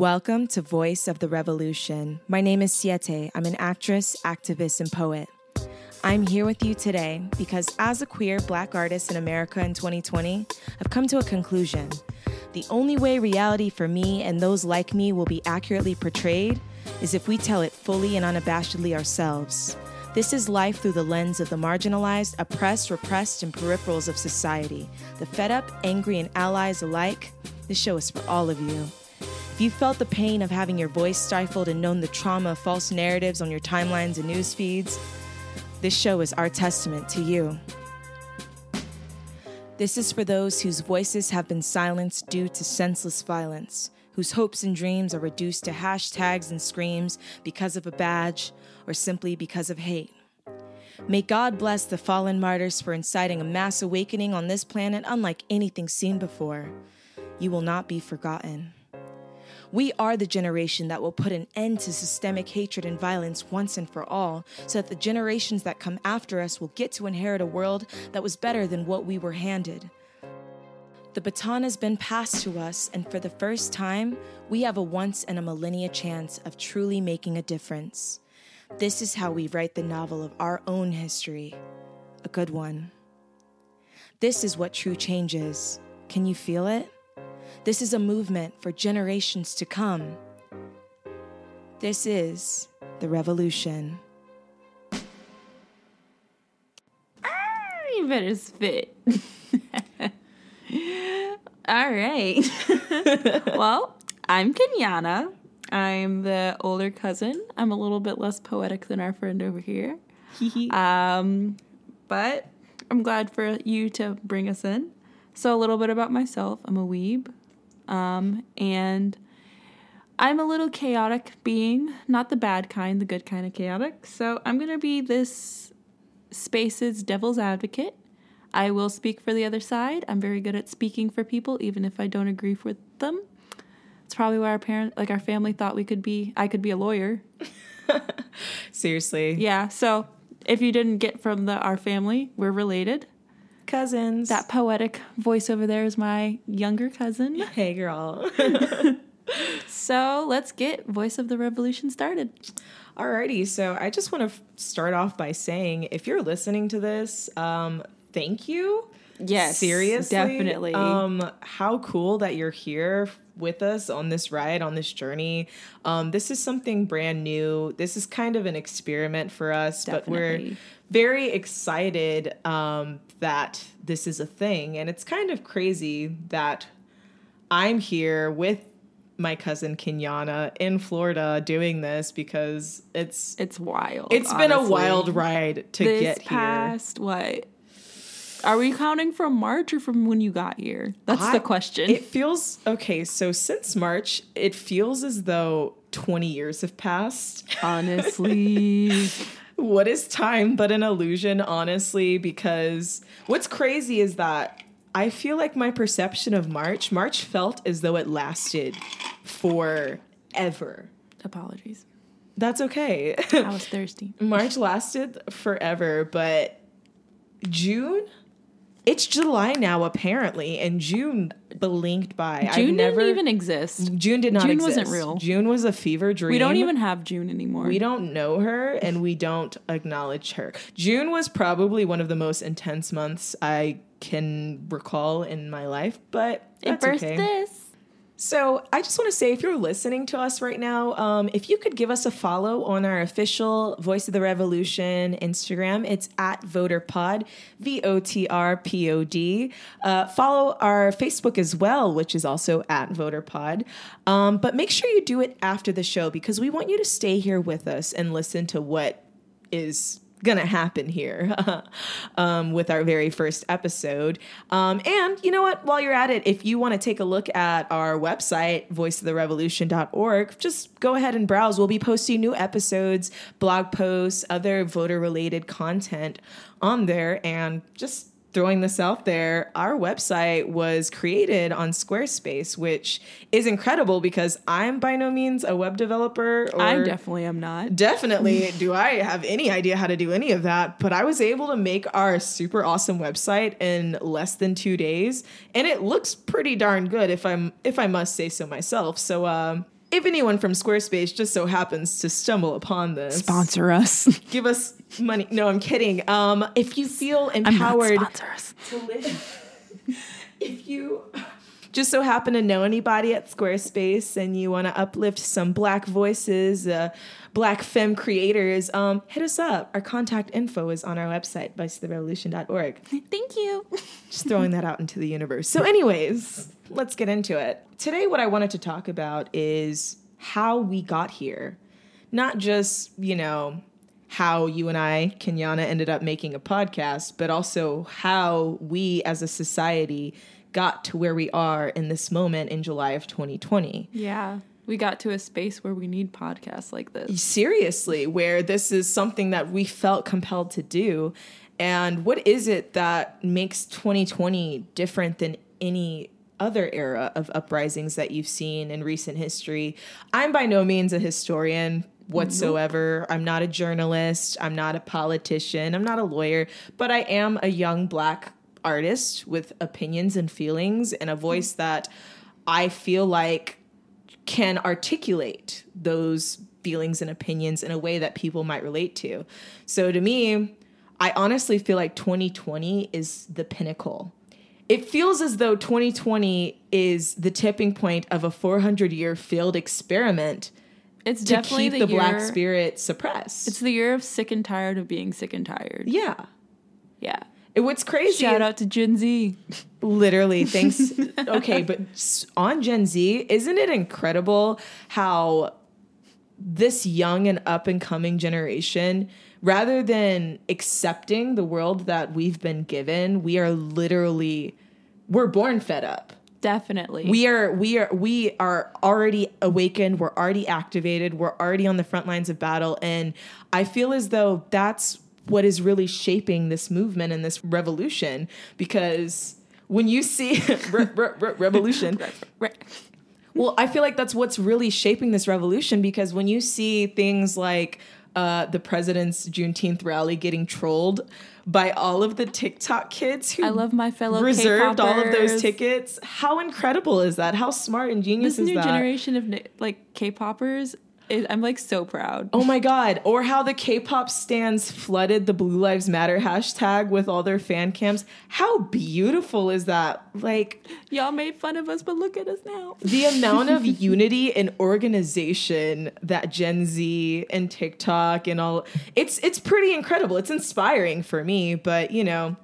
Welcome to Voice of the Revolution. My name is Siete. I'm an actress, activist, and poet. I'm here with you today because, as a queer black artist in America in 2020, I've come to a conclusion. The only way reality for me and those like me will be accurately portrayed is if we tell it fully and unabashedly ourselves. This is life through the lens of the marginalized, oppressed, repressed, and peripherals of society. The fed up, angry, and allies alike. This show is for all of you. If you felt the pain of having your voice stifled and known the trauma of false narratives on your timelines and news feeds, this show is our testament to you. This is for those whose voices have been silenced due to senseless violence, whose hopes and dreams are reduced to hashtags and screams because of a badge or simply because of hate. May God bless the fallen martyrs for inciting a mass awakening on this planet unlike anything seen before. You will not be forgotten. We are the generation that will put an end to systemic hatred and violence once and for all, so that the generations that come after us will get to inherit a world that was better than what we were handed. The baton has been passed to us, and for the first time, we have a once in a millennia chance of truly making a difference. This is how we write the novel of our own history, a good one. This is what true change is. Can you feel it? This is a movement for generations to come. This is the revolution. Ah, you better spit. All right. well, I'm Kenyana. I'm the older cousin. I'm a little bit less poetic than our friend over here. um, but I'm glad for you to bring us in. So, a little bit about myself I'm a weeb. Um, and I'm a little chaotic being, not the bad kind, the good kind of chaotic. So, I'm going to be this space's devil's advocate. I will speak for the other side. I'm very good at speaking for people, even if I don't agree with them. It's probably why our parent, like our family, thought we could be. I could be a lawyer. Seriously. Yeah. So if you didn't get from the our family, we're related. Cousins. That poetic voice over there is my younger cousin. hey, girl. so let's get Voice of the Revolution started. Alrighty, so I just want to f- start off by saying if you're listening to this, um, thank you. Yes, seriously, definitely. Um, how cool that you're here with us on this ride, on this journey. Um, this is something brand new. This is kind of an experiment for us, Definitely. but we're very excited um, that this is a thing, and it's kind of crazy that I'm here with my cousin Kenyana in Florida doing this because it's It's wild. it's been a wild ride to this get here. past what? Are we counting from March or from when you got here? That's I- the question. It feels okay. So since March, it feels as though 20 years have passed. Honestly, what is time but an illusion, honestly? Because what's crazy is that I feel like my perception of March, March felt as though it lasted forever. apologies. That's okay. I was thirsty. March lasted forever, but June, it's July now apparently, and June blinked by. June never didn't even exist. June did not exist. June exist. wasn't real. June was a fever dream. We don't even have June anymore. we don't know her and we don't acknowledge her. June was probably one of the most intense months I can recall in my life, but It burst okay. this. So I just want to say, if you're listening to us right now, um, if you could give us a follow on our official Voice of the Revolution Instagram, it's at VoterPod, V O T R P O D. Uh, follow our Facebook as well, which is also at VoterPod. Um, but make sure you do it after the show because we want you to stay here with us and listen to what is gonna happen here um, with our very first episode. Um, and you know what? While you're at it if you want to take a look at our website voiceoftherevolution.org just go ahead and browse. We'll be posting new episodes blog posts other voter related content on there and just throwing this out there, our website was created on Squarespace, which is incredible because I'm by no means a web developer. Or I definitely am not. Definitely do I have any idea how to do any of that, but I was able to make our super awesome website in less than 2 days and it looks pretty darn good if I'm if I must say so myself. So um if anyone from Squarespace just so happens to stumble upon this, Sponsor us. give us money. No, I'm kidding. Um, if you feel empowered to live, if you just so happen to know anybody at Squarespace and you want to uplift some black voices, uh, black femme creators, um, hit us up. Our contact info is on our website, voiceoftherevolution.org. Thank you. Just throwing that out into the universe. So, anyways, let's get into it. Today, what I wanted to talk about is how we got here. Not just, you know, how you and I, Kenyana, ended up making a podcast, but also how we as a society got to where we are in this moment in July of 2020. Yeah. We got to a space where we need podcasts like this. seriously where this is something that we felt compelled to do and what is it that makes 2020 different than any other era of uprisings that you've seen in recent history i'm by no means a historian whatsoever i'm not a journalist i'm not a politician i'm not a lawyer but i am a young black artist with opinions and feelings and a voice that i feel like can articulate those feelings and opinions in a way that people might relate to. So to me, I honestly feel like 2020 is the pinnacle. It feels as though 2020 is the tipping point of a 400 year failed experiment It's to definitely keep the, the, year, black spirit suppressed. It's the year of sick and tired of being sick and tired. yeah. Yeah. And what's crazy Shout out to Gen Z. Literally, thanks. okay, but on Gen Z, isn't it incredible how this young and up and coming generation, rather than accepting the world that we've been given, we are literally we're born fed up. Definitely. We are we are we are already awakened, we're already activated, we're already on the front lines of battle and I feel as though that's what is really shaping this movement and this revolution because when you see re- re- re- revolution well, I feel like that's what's really shaping this revolution because when you see things like uh, the president's Juneteenth rally getting trolled by all of the TikTok kids who I love my fellow reserved all of those tickets. How incredible is that? How smart and genius is that This is new that? generation of like K-poppers, is, I'm like so proud. Oh my god! Or how the K-pop stans flooded the Blue Lives Matter hashtag with all their fan cams. How beautiful is that? Like Y'all made fun of us, but look at us now. the amount of unity and organization that Gen Z and TikTok and all it's it's pretty incredible. It's inspiring for me, but you know,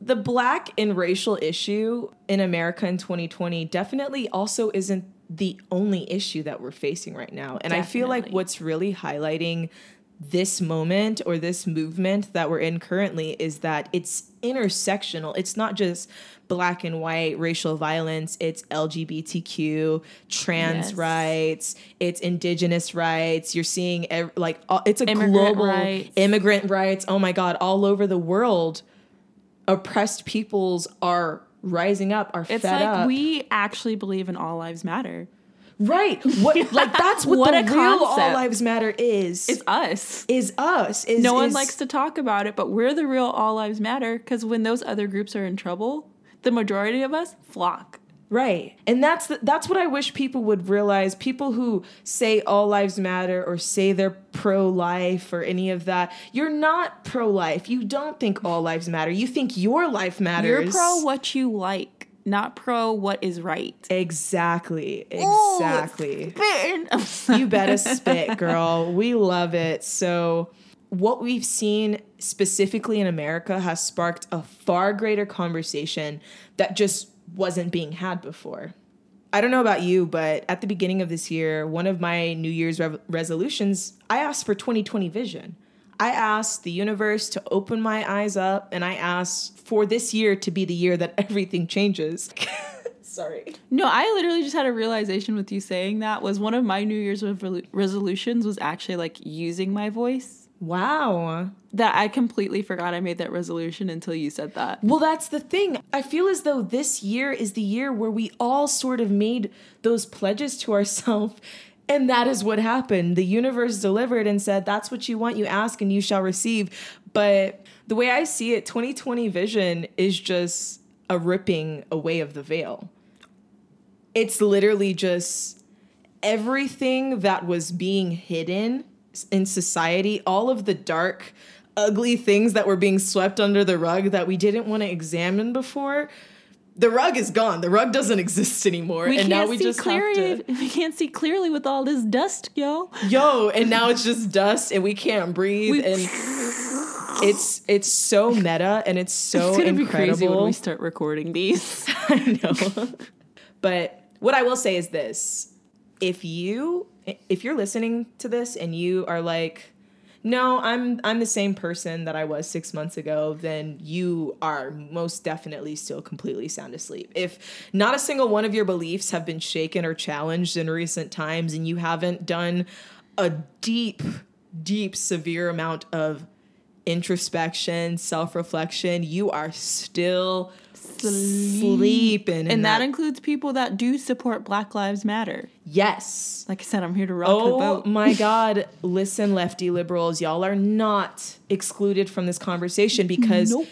the black and racial issue in America in 2020 definitely also isn't the only issue that we're facing right now. And I feel like what's really highlighting this moment or this movement that we're in currently is that it's intersectional. It's not just black and white racial violence, it's LGBTQ, trans Yes. rights, it's indigenous rights. You're seeing like it's a Immigrant global rights. immigrant rights. Oh my god, all over the world oppressed peoples are rising up, are It's fed like up. we actually believe in all lives matter. right. What like that's what, What the a real all lives matter is. It's us. is us. Is, no one is- likes to talk about it, but we're the real all lives matter because when those other groups are in trouble, the majority of us flock. Right. And that's the, that's what I wish people would realize. People who say all lives matter or say they're pro-life or any of that. You're not pro-life. You don't think all lives matter. You think your life matters. You're pro what you like, not pro what is right. Exactly. Exactly. Sorry. you better spit, girl. We love it. So, what we've seen specifically in America has sparked a far greater conversation that just wasn't being had before. I don't know about you, but at the beginning of this year, one of my New Year's rev- resolutions, I asked for 2020 vision. I asked the universe to open my eyes up, and I asked for this year to be the year that everything changes. Sorry. No, I literally just had a realization with you saying that was one of my New Year's resolutions was actually like using my voice. Wow. That I completely forgot I made that resolution until you said that. Well, that's the thing. I feel as though this year is the year where we all sort of made those pledges to ourselves. And that is what happened. The universe delivered and said, That's what you want, you ask and you shall receive. But the way I see it, 2020 vision is just a ripping away of the veil. It's literally just everything that was being hidden in society, all of the dark, ugly things that were being swept under the rug that we didn't want to examine before. The rug is gone. The rug doesn't exist anymore, We and now we just clearly. have to. We can't see clearly with all this dust, yo. Yo, and now it's just dust, and we can't breathe, We- and it's it's so meta, and it's so It's gonna be crazy when we start recording these. I know. but what I will say is this. If you if you're listening to this and you are like, no, I'm I'm the same person that I was 6 months ago, then you are most definitely still completely sound asleep. If not a single one of your beliefs have been shaken or challenged in recent times and you haven't done a deep deep severe amount of introspection, self-reflection, you are still sleeping. and that includes people that do support Black Lives Matter. yes. Like I said, I'm here to rock the Oh boat. my God. Listen, lefty liberals, y'all are not excluded from this conversation because Nope.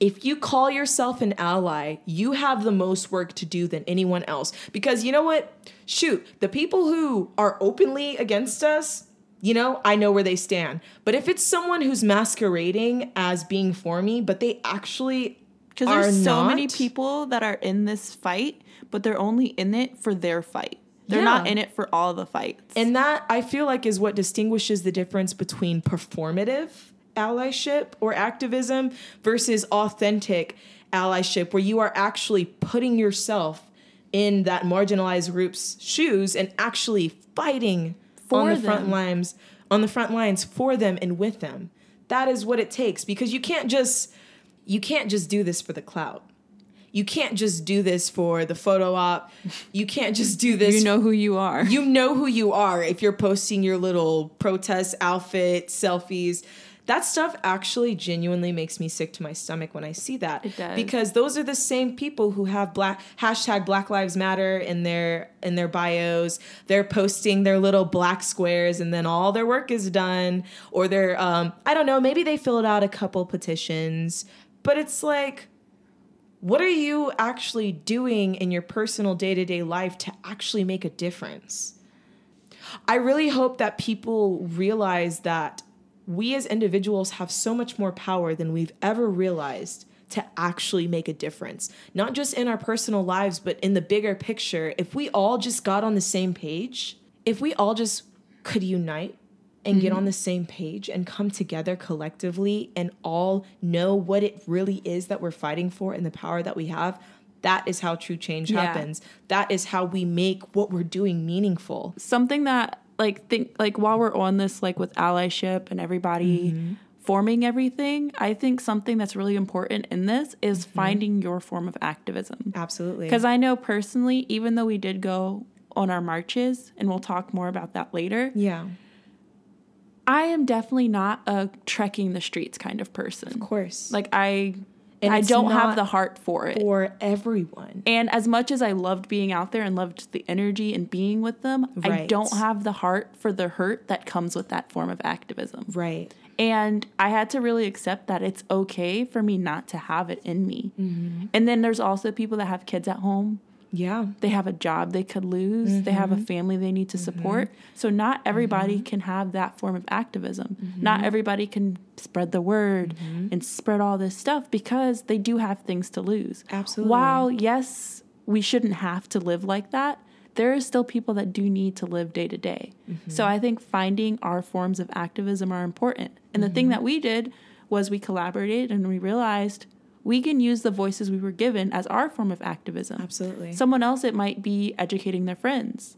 if you call yourself an ally, you have the most work to do than anyone else. Because you know what? Shoot, the people who are openly against us, you know, I know where they stand. But if it's someone who's masquerading as being for me, but they actually Because there's so many people that are in this fight, but they're only in it for their fight. They're Yeah. not in it for all the fights. And that I feel like is what distinguishes the difference between performative allyship or activism versus authentic allyship, where you are actually putting yourself in that marginalized group's shoes and actually fighting on For the front lines on the front lines for them and with them. That is what it takes because you can't just you can't just do this for the clout. You can't just do this for the photo op. You can't just do this you know who you are. you know who you are if you're posting your little protest outfit selfies that stuff actually genuinely makes me sick to my stomach when I see that. It does. Because those are the same people who have black hashtag Black Lives Matter in their in their bios. They're posting their little black squares and then all their work is done. Or they're um, I don't know, maybe they filled out a couple petitions. But it's like what are you actually doing in your personal day to day life to actually make a difference? I really hope that people realize that we as individuals have so much more power than we've ever realized to actually make a difference, not just in our personal lives, but in the bigger picture. If we all just got on the same page, if we all just could unite and get on the same page and come together collectively and all know what it really is that we're fighting for and the power that we have, that is how true change Yeah. happens. That is how we make what we're doing meaningful. something that like think like while we're on this like with allyship and everybody Mm-hmm. forming everything i think something that's really important in this is Mm-hmm. finding your form of activism Absolutely. because i know personally even though we did go on our marches and we'll talk more about that later yeah, i am definitely not a trekking the streets kind of person of course. like i And i don't have the heart for it for everyone. and as much as I loved being out there and loved the energy and being with them, I don't have the heart for the hurt that comes with that form of activism. Right. And I had to really accept that it's okay for me not to have it in me. Mm-hmm. And then there's also people that have kids at home. Yeah. They have a job they could lose. They have a Mm-hmm. family they need to support. So not everybody can have that form of activism. Mm-hmm. Not everybody can spread the word and spread all this stuff because they do have things to lose. Absolutely. While yes, we shouldn't have to live like that, there are still people that do need to live day to day. Mm-hmm. So I think finding our forms of activism are important. And the thing Mm-hmm. that we did was we collaborated and we realized we can use the voices we were given as our form of activism. Absolutely. Someone else, it might be educating their friends,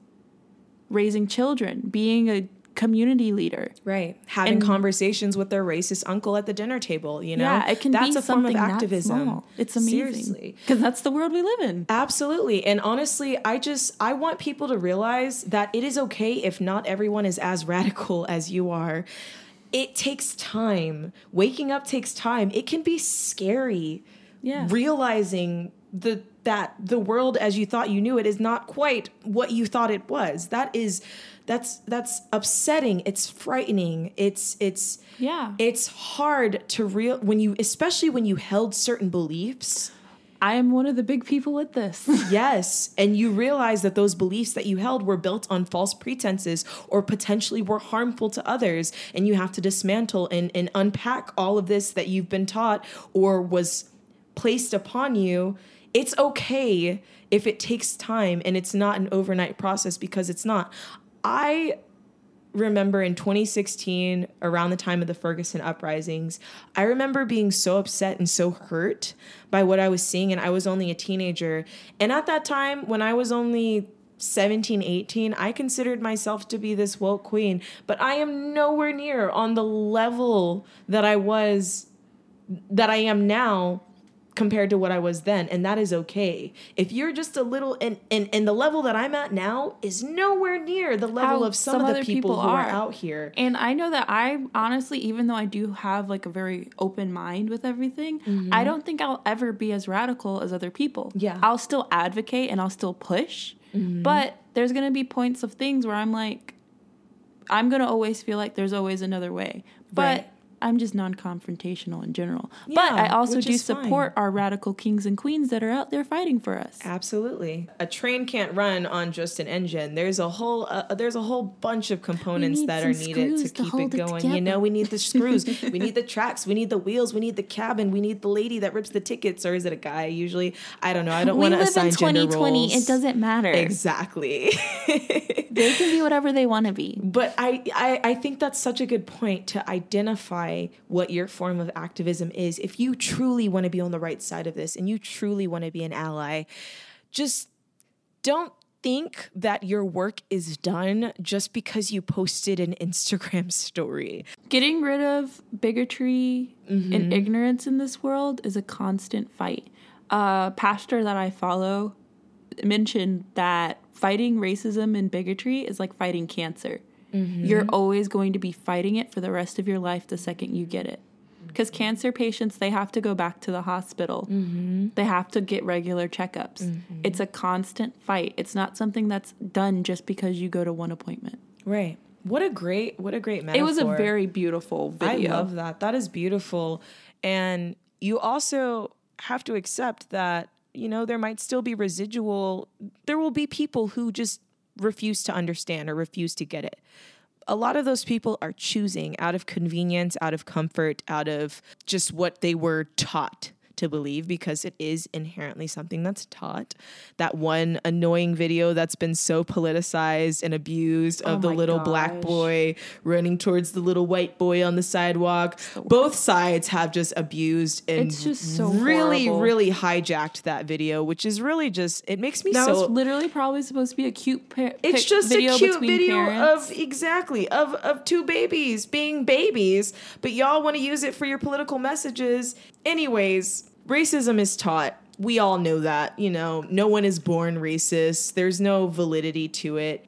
raising children, being a community leader. Right. Having And- conversations with their racist uncle at the dinner table, you know? yeah, it can That's be a form of activism. It's amazing. Because that's the world we live in. Absolutely. And honestly, I just I want people to realize that it is okay if not everyone is as radical as you are. It takes time. Waking up takes time. It can be scary. Yeah. Realizing the that the world as you thought you knew it is not quite what you thought it was. That is that's that's upsetting. It's frightening. It's it's Yeah. it's hard to real when you especially when you held certain beliefs I am one of the big people with this. yes. And you realize that those beliefs that you held were built on false pretenses or potentially were harmful to others. And you have to dismantle and, and unpack all of this that you've been taught or was placed upon you. It's okay if it takes time and it's not an overnight process because it's not. I remember in 2016, around the time of the Ferguson uprisings, I remember being so upset and so hurt by what I was seeing. And I was only a teenager. And at that time, when I was only 17, 18, I considered myself to be this woke queen, but I am nowhere near on the level that I was, that I am now compared to what I was then, and that is okay. If you're just a little and and, and the level that I'm at now is nowhere near the level How of some, some of the people, people who are. are out here. And I know that I honestly, even though I do have like a very open mind with everything, mm-hmm. I don't think I'll ever be as radical as other people. Yeah. I'll still advocate and I'll still push, mm-hmm. but there's gonna be points of things where I'm like, I'm gonna always feel like there's always another way. But right I'm just non-confrontational in general. Yeah, but I also do support fine. our radical kings and queens that are out there fighting for us. Absolutely. A train can't run on just an engine. There's a whole uh, there's a whole bunch of components that are needed to keep it going. It you know, we need the screws, we need the tracks, we need the wheels, we need the cabin, we need the lady that rips the tickets or is it a guy usually? I don't know. I don't want to assign in 2020. Gender roles. It doesn't matter. Exactly. they can be whatever they want to be. But I, I I think that's such a good point to identify what your form of activism is, if you truly want to be on the right side of this and you truly want to be an ally, just don't think that your work is done just because you posted an Instagram story. Getting rid of bigotry mm-hmm. and ignorance in this world is a constant fight. A pastor that I follow mentioned that fighting racism and bigotry is like fighting cancer. Mm-hmm. You're always going to be fighting it for the rest of your life the second you get it. Because cancer patients, they have to go back to the hospital. Mm-hmm. They have to get regular checkups. Mm-hmm. It's a constant fight. It's not something that's done just because you go to one appointment. Right. What a great, what a great metaphor. It was a very beautiful video. I love that. That is beautiful. And you also have to accept that, you know, there might still be residual, there will be people who just refuse to understand or refuse to get it. A lot of those people are choosing out of convenience, out of comfort, out of just what they were taught to believe because it is inherently something that's taught. That one annoying video that's been so politicized and abused of oh the little gosh. black boy running towards the little white boy on the sidewalk. Both sides have just abused and it's just so really, horrible. really hijacked that video, which is really just it makes me that so. was literally probably supposed to be a cute. Pa- it's just video a cute video parents. of exactly of of two babies being babies, but y'all want to use it for your political messages. Anyways, racism is taught. We all know that. You know, no one is born racist. There's no validity to it.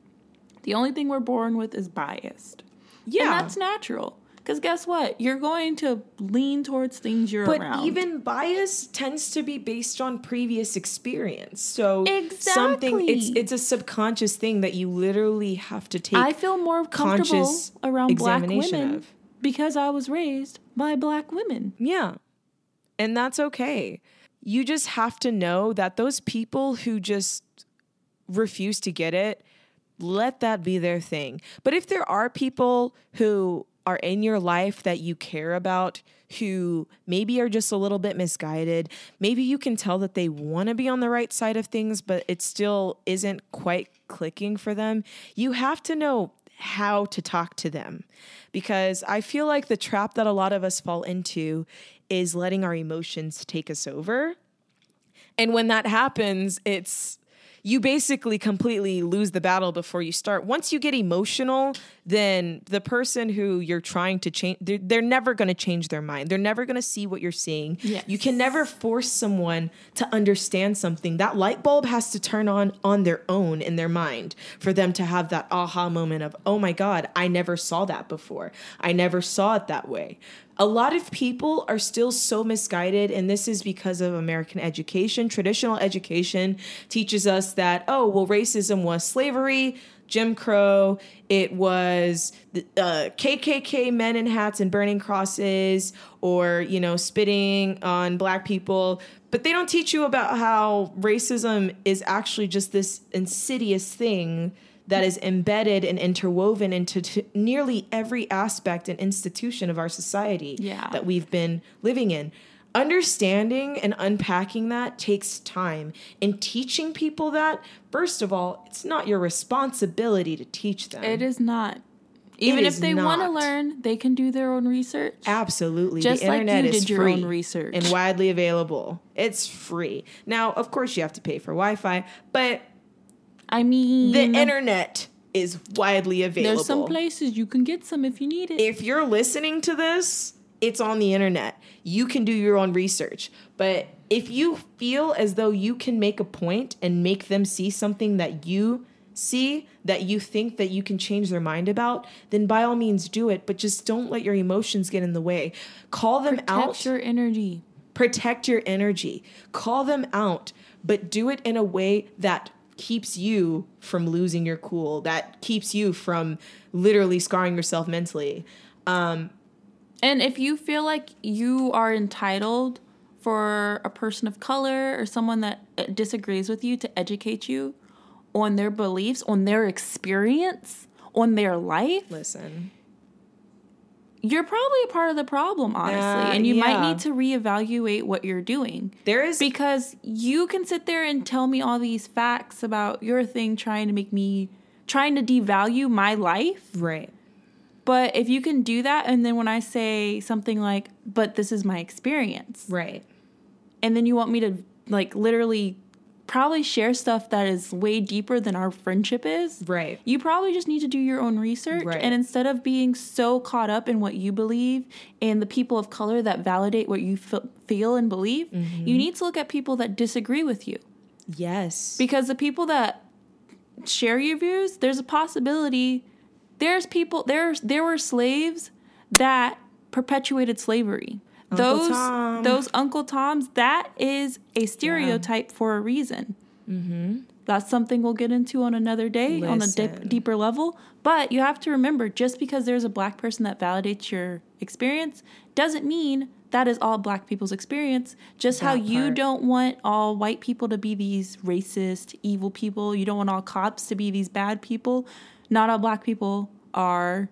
The only thing we're born with is biased. Yeah. And that's natural. Because guess what? You're going to lean towards things you're but around. But even bias tends to be based on previous experience. So exactly. something it's it's a subconscious thing that you literally have to take. I feel more comfortable around black women of. because I was raised by black women. Yeah. And that's okay. You just have to know that those people who just refuse to get it, let that be their thing. But if there are people who are in your life that you care about who maybe are just a little bit misguided. Maybe you can tell that they want to be on the right side of things, but it still isn't quite clicking for them. You have to know how to talk to them because I feel like the trap that a lot of us fall into is letting our emotions take us over. And when that happens, it's you basically completely lose the battle before you start. Once you get emotional, then the person who you're trying to change, they're, they're never going to change their mind. They're never going to see what you're seeing. Yes. You can never force someone to understand something. That light bulb has to turn on on their own in their mind for them to have that aha moment of, oh my God, I never saw that before. I never saw it that way a lot of people are still so misguided, and this is because of American education. Traditional education teaches us that, oh, well, racism was slavery, Jim Crow, it was the uh, KKK men in hats and burning crosses, or you know, spitting on black people. But they don't teach you about how racism is actually just this insidious thing that is embedded and interwoven into t- nearly every aspect and institution of our society Yeah. that we've been living in. Understanding and unpacking that takes time. And teaching people that, first of all, it's not your responsibility to teach them. It is not. Even is if they want to learn, they can do their own research. Absolutely. Just the like internet you is did your free own research. and widely available. It's free. Now, of course, you have to pay for Wi Fi, but I mean, the internet is widely available. there's some places you can get some if you need it. if you're listening to this, it's on the internet. You can do your own research. But if you feel as though you can make a point and make them see something that you see that you think that you can change their mind about, then by all means do it, but just don't let your emotions get in the way. Call them out Protect your energy. protect your energy call them out but do it in a way that keeps you from losing your cool that keeps you from literally scarring yourself mentally um, And if you feel like you are entitled for a person of color or someone that uh, disagrees with you to educate you on their beliefs, on their experience, on their life, listen you're probably a part of the problem, honestly. Uh, and you might need to reevaluate what you're doing. there is Because you can sit there and tell me all these facts about your thing trying to make me trying to devalue my life. right But if you can do that and then when I say something like, "But this is my experience." right And then you want me to like literally probably share stuff that is way deeper than our friendship is. right You probably just need to do your own research. Right. And instead of being so caught up in what you believe and the people of color that validate what you f- feel and believe, Mm-hmm. you need to look at people that disagree with you. yes Because the people that share your views, there's a possibility there's people there's there were slaves that perpetuated slavery. Uncle those Tom. those Uncle Toms, that is a stereotype for a reason. Mm-hmm. That's something we'll get into on another day on a dip, deeper level. But you have to remember, just because there's a black person that validates your experience, doesn't mean that is all black people's experience. Just how you part. don't want all white people to be these racist, evil people. You don't want all cops to be these bad people. Not all black people are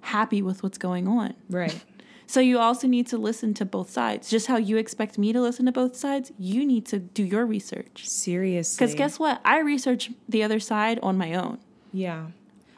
happy with what's going on. right So you also need to listen to both sides. Just how you expect me to listen to both sides, you need to do your research. seriously Because guess what? I research the other side on my own. yeah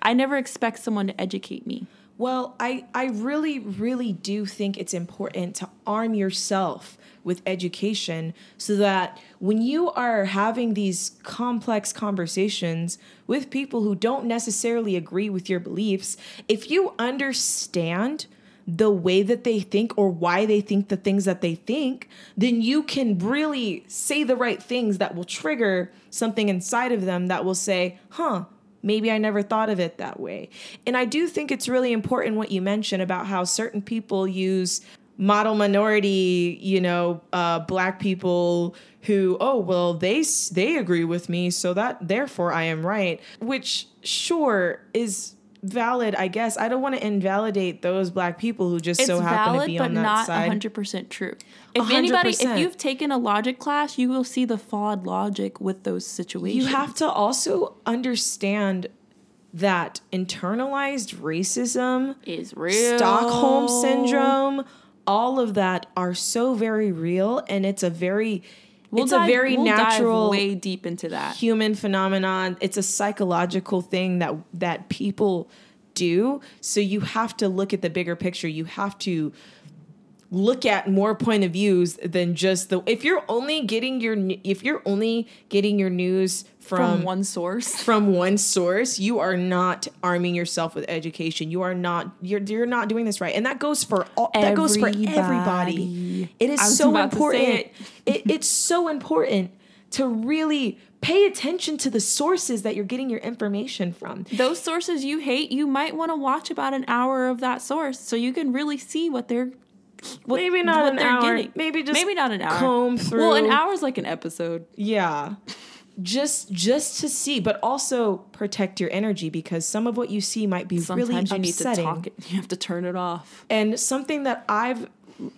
I never expect someone to educate me. Well, I, I really, really do think it's important to arm yourself with education so that when you are having these complex conversations with people who don't necessarily agree with your beliefs, if you understand the way that they think or why they think the things that they think, then you can really say the right things that will trigger something inside of them that will say, huh, maybe I never thought of it that way. And I do think it's really important what you mentioned about how certain people use model minority, you know, uh, black people who, oh, well, they they agree with me, so that therefore I am right, which sure is valid, I guess. I don't want to invalidate those black people who just It's so happen to be on that not side. 100% true. If anybody, if you've taken a logic class, you will see the flawed logic with those situations. You have to also understand that internalized racism, is real. Stockholm syndrome, all of that are so very real and it's a very We'll it's dive- a very we'll natural way deep into that. human phenomenon. It's a psychological thing that that people do. So you have to look at the bigger picture. You have to look at more point of views than just the if you're only getting your if you're only getting your news From from one source. from one source, you are not arming yourself with education. You are not you're you're not doing this right. And that goes for all that goes for everybody. Everybody. It is so about to say important. it. it, it's so important to really pay attention to the sources that you're getting your information from. Those sources you hate, you might want to watch about an hour of that source so you can really see what they're what, Maybe not an hour. getting. Maybe just maybe not an hour. comb Well, an through. hour is like an episode. Yeah. just just to see but also protect your energy because some of what you see might be Sometimes really you need to upsetting talk it. You have to turn it off. and something that i've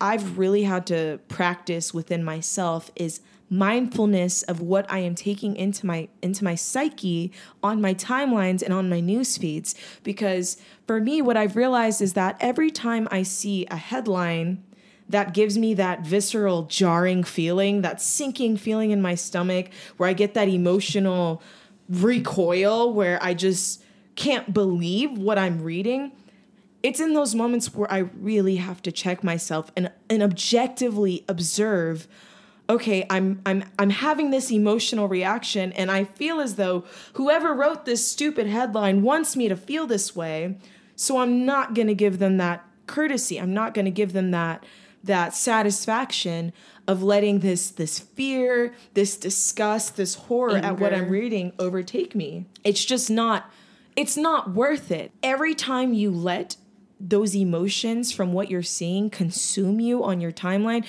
i've really had to practice within myself is mindfulness of what i am taking into my into my psyche on my timelines and on my news feeds. Because for me what i've realized is that every time i see a headline that gives me that visceral jarring feeling that sinking feeling in my stomach where i get that emotional recoil where i just can't believe what i'm reading it's in those moments where I really have to check myself and, and objectively observe okay I'm I'm I'm having this emotional reaction and I feel as though whoever wrote this stupid headline wants me to feel this way so I'm not going to give them that courtesy. I'm not going to give them that that satisfaction of letting this this fear this disgust this horror at what I'm reading overtake me. It's just not it's not worth it. Every time you let those emotions from what you're seeing consume you on your timeline,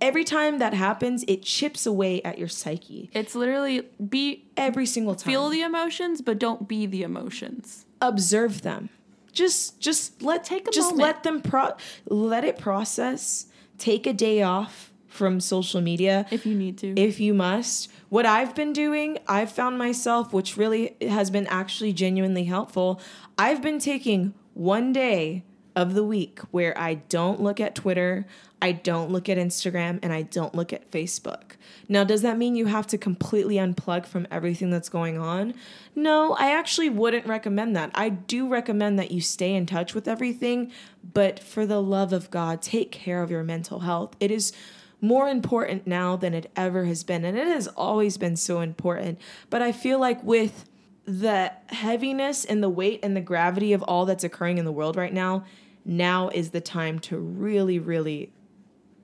every time that happens, it chips away at your psyche. It's literally be Every single time. feel the emotions, but don't be the emotions. observe them. Just just let Take a just moment. let them pro let it process. Take a day off from social media. If you need to. if you must. What I've been doing, I've found myself, which really has been actually genuinely helpful. I've been taking one day of the week where I don't look at Twitter, I don't look at Instagram, and I don't look at Facebook. Now, does that mean you have to completely unplug from everything that's going on? No, I actually wouldn't recommend that. I do recommend that you stay in touch with everything, but for the love of God, take care of your mental health. It is more important now than it ever has been. And it has always been so important. But I feel like with the heaviness and the weight and the gravity of all that's occurring in the world right now, now is the time to really, really,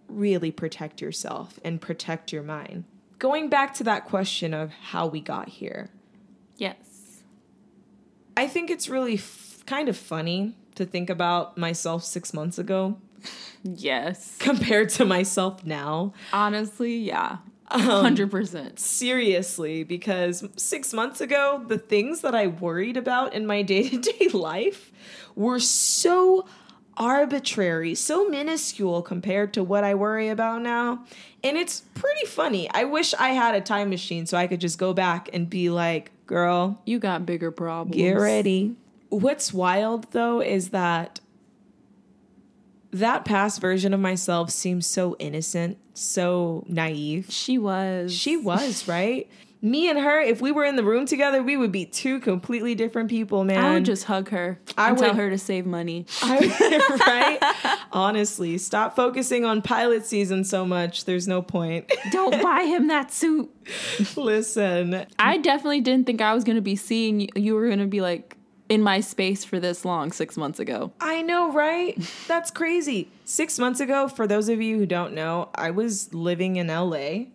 really protect yourself and protect your mind. Going back to that question of how we got here, yes. I think it's really f- kind of funny to think about myself six months ago Yes. compared to myself now. Honestly, yeah. Um, 100%. seriously because six months ago, the things that I worried about in my day to day life were so arbitrary, so minuscule compared to what I worry about now. And it's pretty funny. I wish I had a time machine so I could just go back and be like, girl, You got bigger problems. get ready. What's wild though is that that past version of myself seems so innocent, so naive. She was. She was, right? Me and her, if we were in the room together, we would be two completely different people, man. I would just hug her I and tell her to save money. I, right? Honestly, stop focusing on pilot season so much. There's no point. Don't buy him that suit. Listen, I definitely didn't think I was going to be seeing you. You were going to be like in my space for this long six months ago. I know, right? That's crazy. Six months ago, for those of you who don't know, I was living in LA.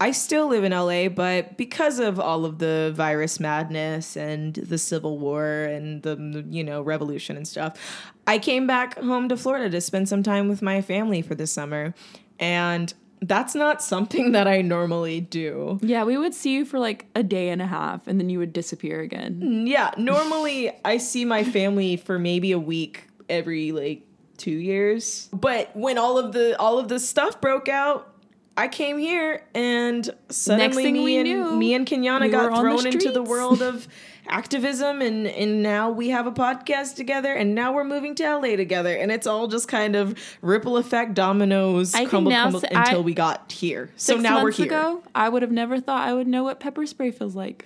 I still live in LA, but because of all of the virus madness and the Civil War and the, you know, revolution and stuff, I came back home to Florida to spend some time with my family for the summer. And that's not something that I normally do. Yeah, we would see you for like a day and a half and then you would disappear again. Mm, yeah, normally I see my family for maybe a week every like 2 years. But when all of the all of the stuff broke out, I came here and suddenly thing me we and knew, me and Kenyana we got on the thrown into the world of activism and and now we have a podcast together and now we're moving to LA together and it's all just kind of ripple effect dominoes I crumble now crumble until we got here. So now we're here. ago, I would have never thought I would know what pepper spray feels like.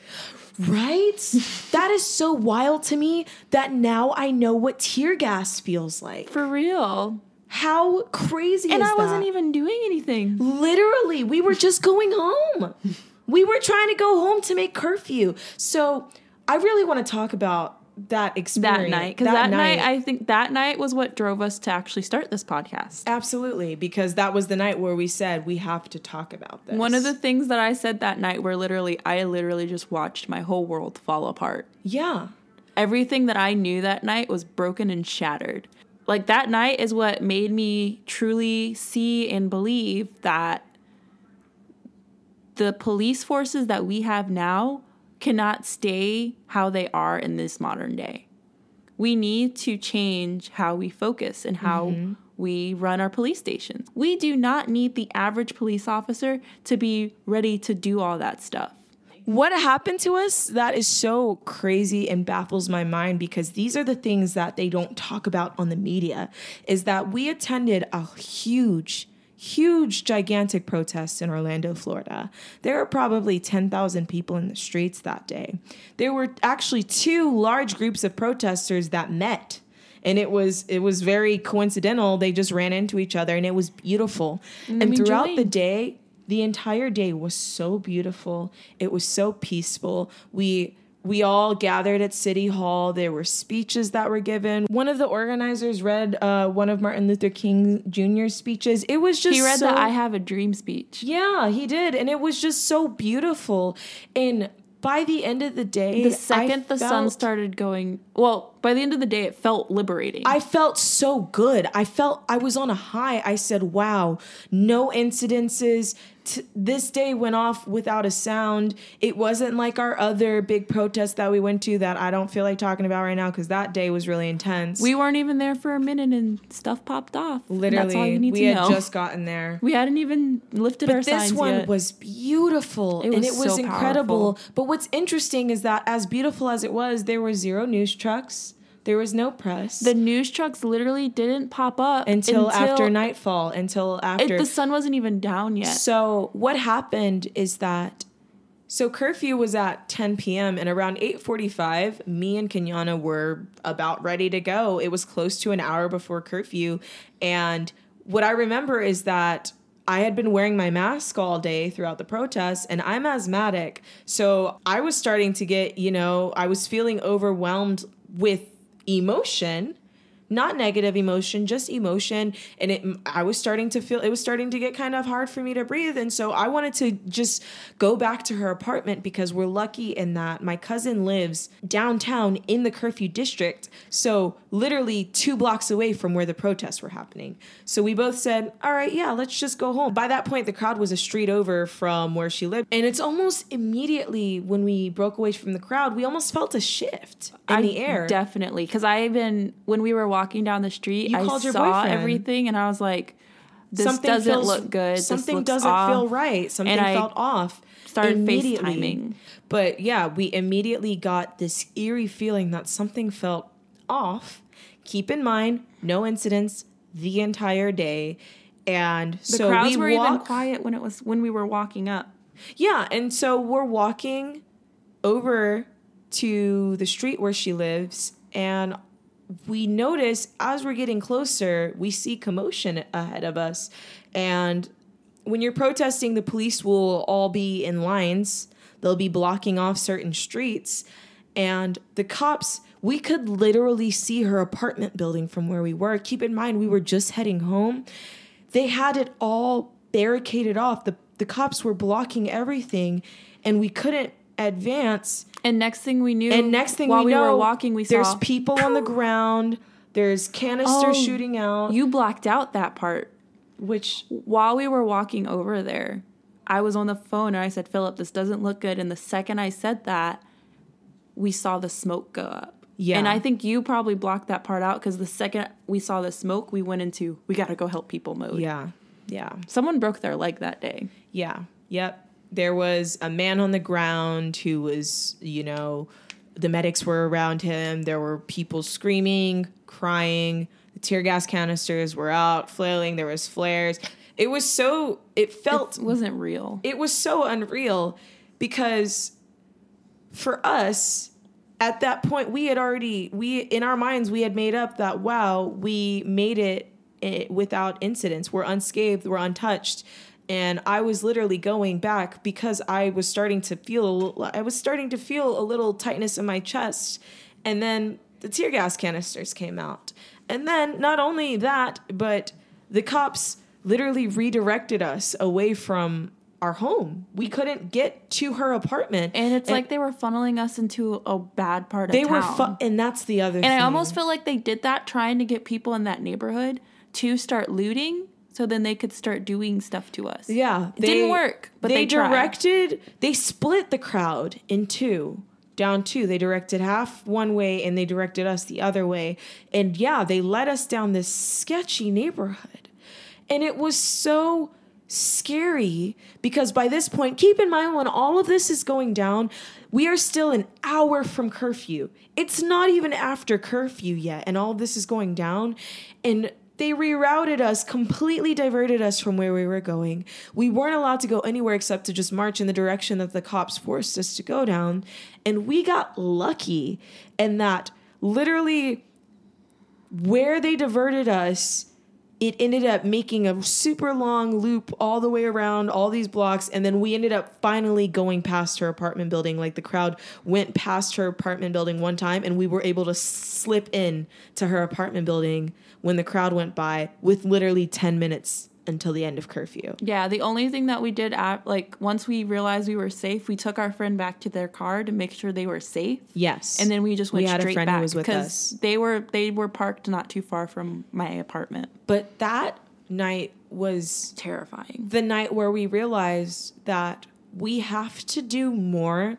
Right? that is so wild to me that now I know what tear gas feels like. For real. How crazy And I wasn't even doing anything. Literally, we were just going home. We were trying to go home to make curfew. So I really want to talk about that experience. That night. Because that, night, I think that night was what drove us to actually start this podcast. Absolutely, because that was the night where we said we have to talk about this. One of the things that I said that night were literally, I literally just watched my whole world fall apart. Yeah. Everything that I knew that night was broken and shattered. Like that night is what made me truly see and believe that the police forces that we have now cannot stay how they are in this modern day. We need to change how we focus and how mm-hmm. we run our police stations. We do not need the average police officer to be ready to do all that stuff. What happened to us that is so crazy and baffles my mind because these are the things that they don't talk about on the media is that we attended a huge huge, gigantic protest in Orlando, Florida. There were probably 10,000 people in the streets that day. There were actually two large groups of protesters that met and it was it was very coincidental they just ran into each other and it was beautiful and, and throughout the day the entire day was so beautiful it was so peaceful we we all gathered at City Hall. There were speeches that were given. One of the organizers read uh, one of Martin Luther King Jr.'s speeches. It was just he read so, the "I Have a Dream" speech. Yeah, he did, and it was just so beautiful. And by the end of the day, the second I the felt, sun started going, well, by the end of the day, it felt liberating. I felt so good. I felt I was on a high. I said, "Wow, no incidences." This day went off without a sound. It wasn't like our other big protest that we went to that I don't feel like talking about right now because that day was really intense. We weren't even there for a minute and stuff popped off. Literally, we had know. just gotten there. We hadn't even lifted but our signs. But This one yet. was beautiful it was and it was so incredible. Powerful. But what's interesting is that as beautiful as it was, there were zero news trucks. There was no press. The news trucks literally didn't pop up until, until after nightfall, until after it, the sun wasn't even down yet. So what happened is that so curfew was at 10 p.m. and around 8:45, me and Kenyana were about ready to go. It was close to an hour before curfew, and what I remember is that I had been wearing my mask all day throughout the protests and I'm asthmatic. So I was starting to get, you know, I was feeling overwhelmed with emotion not negative emotion just emotion. And it i was starting to feel it was starting to get kind of hard for me to breathe. And so i wanted to just go back to her apartment because we're lucky in that my cousin lives downtown in the curfew district. So literally two blocks away from where the protests were happening. So we both said all right yeah let's just go home. By that point the crowd was a street over from where she lived. And it's almost immediately when we broke away from the crowd we almost felt a shift in I, the air. definitely because i even when we were walking walking down the street, you I saw boyfriend. everything and I was like, this something doesn't feels, look good. Something doesn't off. feel right. Something and felt I off. Started FaceTiming. But yeah, we immediately got this eerie feeling that something felt off. Keep in mind, no incidents the entire day. And the so crowds we were walk, even quiet when it was when we were walking up. Yeah, and so we're walking over to the street where she lives and we notice as we're getting closer, we see commotion ahead of us. And when you're protesting, the police will all be in lines, they'll be blocking off certain streets. And the cops, we could literally see her apartment building from where we were. Keep in mind, we were just heading home. They had it all barricaded off. The, the cops were blocking everything, and we couldn't advance and next thing we knew, and next thing while we, we were walking, we saw there's people on the ground. There's canisters oh, shooting out. You blacked out that part. Which while we were walking over there, I was on the phone and I said, "Philip, this doesn't look good." And the second I said that, we saw the smoke go up. Yeah. And I think you probably blocked that part out because the second we saw the smoke, we went into we got to go help people mode. Yeah. Yeah. Someone broke their leg that day. Yeah. Yep there was a man on the ground who was, you know, the medics were around him. There were people screaming, crying. The tear gas canisters were out, flailing. There was flares. It was so. It felt it wasn't real. It was so unreal because for us at that point we had already we in our minds we had made up that wow we made it, it without incidents. We're unscathed. We're untouched and I was literally going back because I was starting to feel I was starting to feel a little tightness in my chest and then the tear gas canisters came out. And then not only that, but the cops literally redirected us away from our home. We couldn't get to her apartment. And it's and like they were funneling us into a bad part of they town. They were fu- and that's the other and thing. I almost feel like they did that trying to get people in that neighborhood to start looting so then they could start doing stuff to us. Yeah, it didn't work, but they, they, directed. They split the crowd in two, down two. They directed half one way, and they directed us the other way. And yeah, they led us down this sketchy neighborhood, and it was so scary because by this point, keep in mind when all of this is going down, we are still an hour from curfew. It's not even after curfew yet, and all this is going down. And they rerouted us, completely diverted us from where we were going. We weren't allowed to go anywhere except to just march in the direction that the cops forced us to go down. And we got lucky in that literally where they diverted us it ended up making a super long loop all the way around all these blocks and then we ended up finally going past her apartment building. Like the crowd went past her apartment building one time and we were able to slip in to her apartment building when the crowd went by with literally 10 minutes until the end of curfew. Yeah, the only thing that we did at like once we realized we were safe, we took our friend back to their car to make sure they were safe. Yes. And then we just went We had a straight friend who back was with because us. they were they were parked not too far from my apartment. But that night was Terrifying. the night where we realized that we have to do more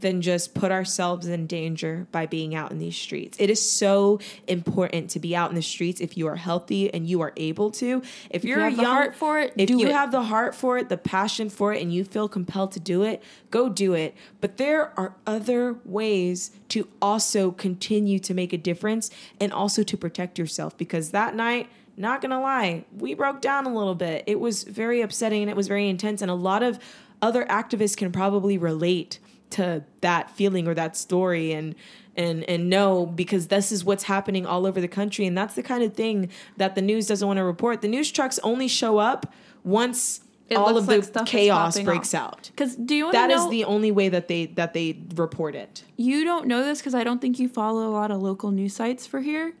than just put ourselves in danger by being out in these streets. It is so important to be out in the streets if you are healthy and you are able to. If you're you have the young, heart for it, if you it. have the heart for it, the passion for it, and you feel compelled to do it, go do it. But there are other ways to also continue to make a difference and also to protect yourself because that night not gonna lie, we broke down a little bit. It was very upsetting and it was very intense, and a lot of other activists can probably relate to that feeling or that story and and and know because this is what's happening all over the country and that's the kind of thing that the news doesn't want to report. The news trucks only show up once It all of like the chaos breaks off. out. Because do you That to is the only way that they that they report it. you don't know this because I don't think you follow a lot of local news sites for here.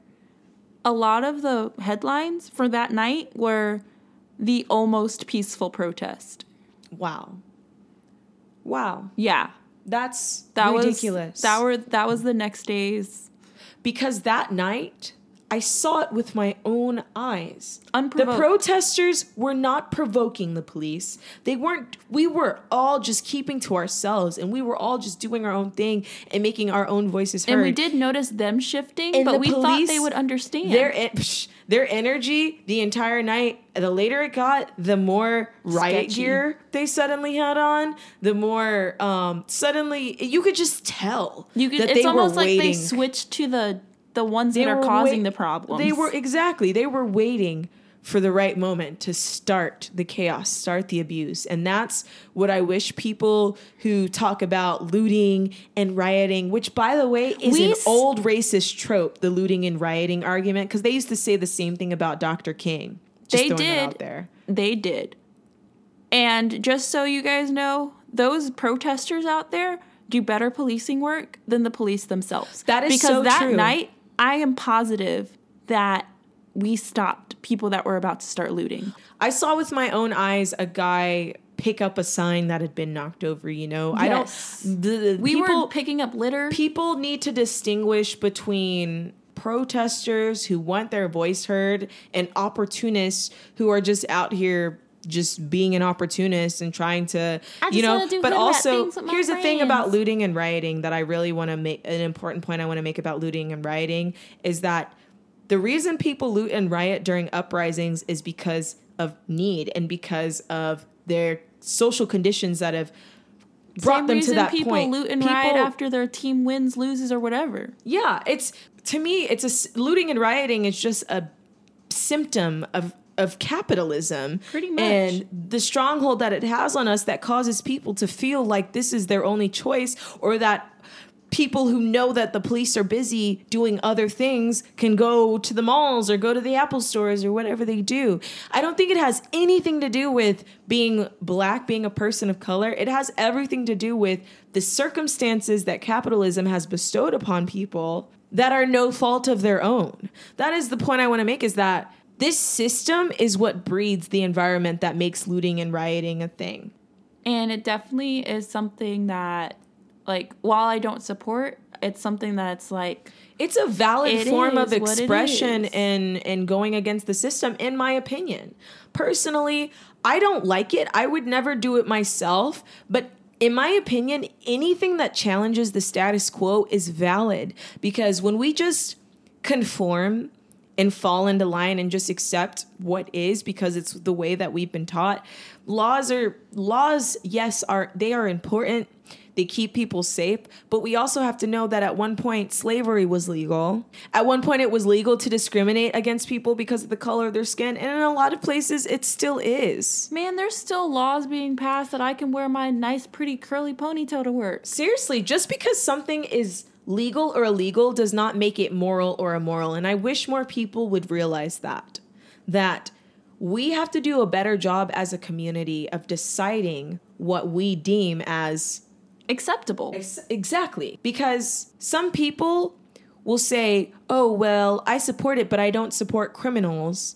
A lot of the headlines for that night were the almost peaceful protest. Wow. Wow. Yeah, That's that ridiculous. was that were that was the next day's because that night I saw it with my own eyes. The protesters were not provoking the police. They weren't we were all just keeping to ourselves and we were all just doing our own thing and making our own voices heard. and we did notice them shifting, And but the we thought they would understand. Their psh, their energy the entire night. The later it got, the more riot Sketchy. gear they suddenly had on. The more um, suddenly you could just tell you could, that it's almost like they switched to the the ones They that are causing wait- the problems. They were exactly. They were waiting for the right moment to start the chaos, start the abuse. And that's what I wish people who talk about looting and rioting, which by the way is We an s- old racist trope, the looting and rioting argument, because they used to say the same thing about Dr. King. Just They throwing that did. out there. They did. And just so you guys know, those protesters out there do better policing work than the police themselves. That is because so that true. night, I am positive that we stopped people that were about to start looting. I saw with my own eyes a guy pick up a sign that had been knocked over, you know? I don't the, the We people, were picking up litter. people need to distinguish between protesters who want their voice heard and opportunists who are just out here just being an opportunist and trying to you know but also here's the thing about looting and rioting that I really want to make an important point I want to make about looting and rioting is that the reason people loot and riot during uprisings is because of need and because of their social conditions that have brought Same them to that people point. loot and People- riot after their team wins, loses, or whatever. yeah, it's to me, it's a looting and rioting is just a symptom of of capitalism. Pretty much. And the stronghold that it has on us that causes people to feel like this is their only choice or that people who know that the police are busy doing other things can go to the malls or go to the Apple stores or whatever they do. I don't think it has anything to do with being black, being a person of color. It has everything to do with the circumstances that capitalism has bestowed upon people that are no fault of their own. That is the point I want to make is that this system is what breeds the environment that makes looting and rioting a thing. And it definitely is something that, like, while I don't support, it's something that's like it's a valid It form of is what it expression and and going against the system in my opinion. Personally i don't like it. I would never do it myself. But in my opinion anything that challenges the status quo is valid. Because when we just conform and fall into line and just accept what is because it's the way that we've been taught. Laws are laws yes are they are important. They keep people safe but we also have to know that at one point slavery was legal. At one point it was legal to discriminate against people because of the color of their skin and in a lot of places it still is. Man, there's still laws being passed that I can wear my nice, pretty curly ponytail to work. seriously just because something is legal or illegal does not make it moral or immoral and i wish more people would realize that that we have to do a better job as a community of deciding what we deem as Acceptable. Ex- exactly. Because some people will say, oh, well, I support it, but I don't support criminals.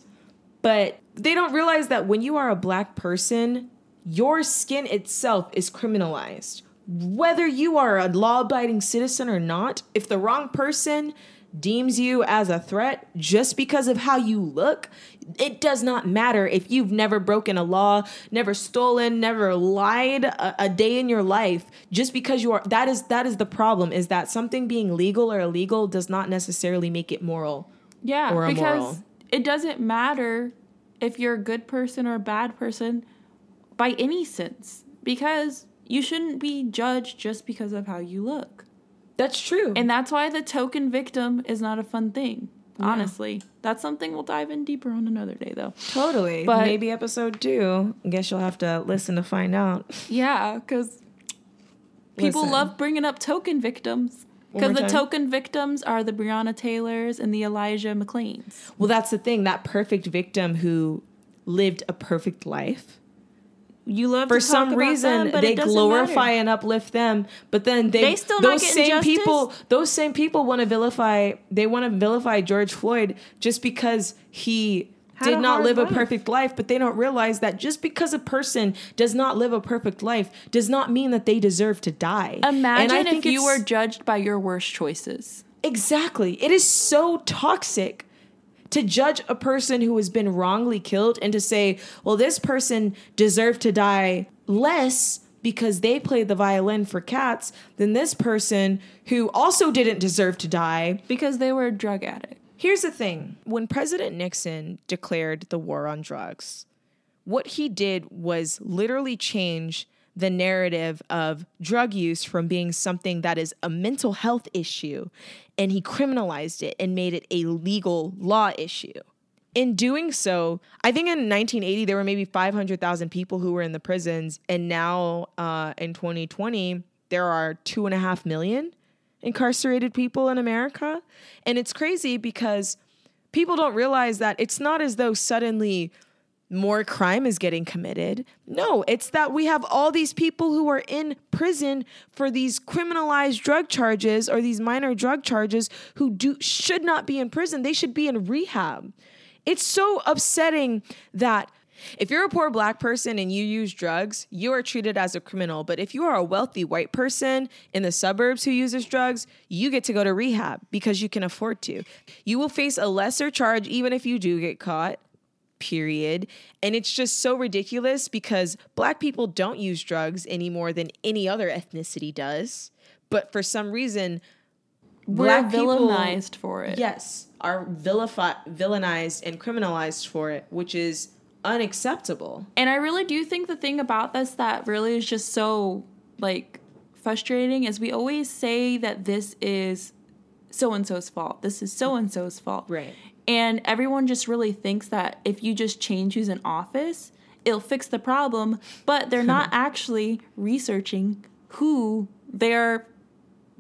But they don't realize that when you are a black person, your skin itself is criminalized. Whether you are a law abiding citizen or not, if the wrong person deems you as a threat just because of how you look, it does not matter if you've never broken a law, never stolen, never lied a, a day in your life. Just because you are that is that is the problem is that something being legal or illegal does not necessarily make it moral. Yeah, or because immoral. it doesn't matter if you're a good person or a bad person by any sense because you shouldn't be judged just because of how you look. That's true. And that's why the token victim is not a fun thing. Honestly, that's something we'll dive in deeper on another day though. totally. But- maybe episode 2. I guess you'll have to listen to find out. Yeah, cuz people Listen. love bringing up token victims. Because the time. token victims are the Breonna Taylors and the Elijah McClains. Well, that's the thing. That perfect victim who lived a perfect life. You love For to talk some reason, them, they glorify matter. and uplift them, but then they, They still those same justice? people those same people want to vilify they want to vilify George Floyd just because he Had did not live a perfect life, but they don't realize that just because a person does not live a perfect life does not mean that they deserve to die. Imagine if you were judged by your worst choices. Exactly. It is so toxic to judge a person who has been wrongly killed and to say, well, this person deserved to die less because they played the violin for cats than this person who also didn't deserve to die. Because they were a drug addict. Here's the thing when President Nixon declared the war on drugs, what he did was literally change the narrative of drug use from being something that is a mental health issue and he criminalized it and made it a legal law issue. In doing so, I think in 1980 there were maybe 500,000 people who were in the prisons, and now uh, in 2020 there are two and a half million incarcerated people in America. And it's crazy because people don't realize that it's not as though suddenly more crime is getting committed. No, it's that we have all these people who are in prison for these criminalized drug charges or these minor drug charges who do should not be in prison. They should be in rehab. It's so upsetting that if you're a poor black person and you use drugs, you are treated as a criminal. But if you are a wealthy white person in the suburbs who uses drugs, you get to go to rehab because you can afford to. You will face a lesser charge even if you do get caught. Period. And it's just so ridiculous because black people don't use drugs any more than any other ethnicity does. But for some reason, We're black people- villainized for it. Yes, are vilified, villainized, and criminalized for it, which is unacceptable. And I really do think the thing about this that really is just so like frustrating is we always say that this is so and so's fault. This is so and so's fault. Right. And everyone just really thinks that if you just change who's in office, it'll fix the problem, but they're not actually researching who they're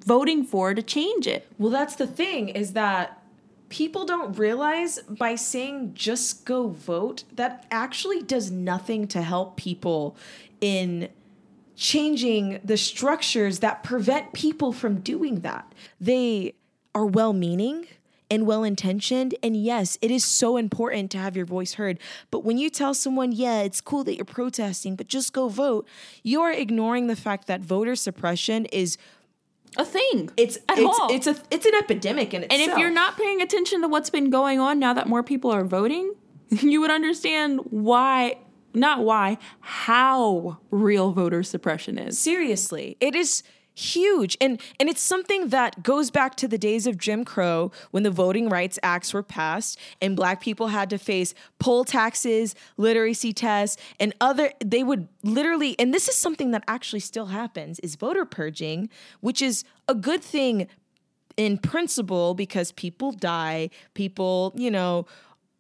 voting for to change it. Well, that's the thing is that people don't realize by saying just go vote, that actually does nothing to help people in changing the structures that prevent people from doing that. They are well meaning and well intentioned. And yes, it is so important to have your voice heard. But when you tell someone, yeah, it's cool that you're protesting, but just go vote, you are ignoring the fact that voter suppression is a thing. It's at it's all. it's a it's an epidemic in and if you're not paying attention to what's been going on now that more people are voting, you would understand why, not why, how real voter suppression is. seriously, it is huge. And and it's something that goes back to the days of Jim Crow when the voting rights acts were passed and black people had to face poll taxes, literacy tests and other they would literally and this is something that actually still happens is voter purging, which is a good thing in principle because people die, people, you know,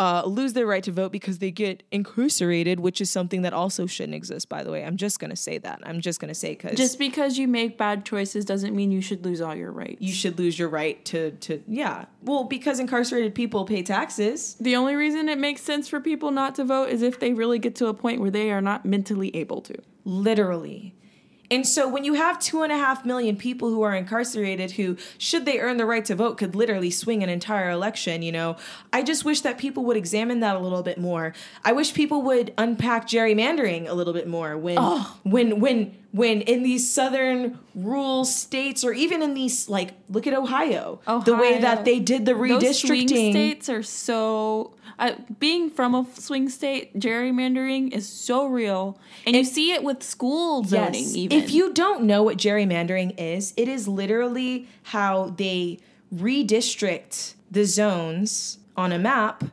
uh, lose their right to vote because they get incarcerated, which is something that also shouldn't exist, by the way. I'm just going to say that. I'm just going to say because Just because you make bad choices doesn't mean you should lose all your rights. you should lose your right to, to, yeah. Well, because incarcerated people pay taxes. the only reason it makes sense for people not to vote is if they really get to a point where they are not mentally able to. literally. And so when you have two and a half million people who are incarcerated who, should they earn the right to vote, could literally swing an entire election, you know, I just wish that people would examine that a little bit more. I wish people would unpack gerrymandering a little bit more when when when when in these southern rural states or even in these like look at Ohio, the way that they did the Those swing redistricting. states are so. Uh, being from a swing state, gerrymandering is so real, and you see it with school zoning. Yes. Even If you don't know what gerrymandering is, it is literally how they redistrict the zones on a map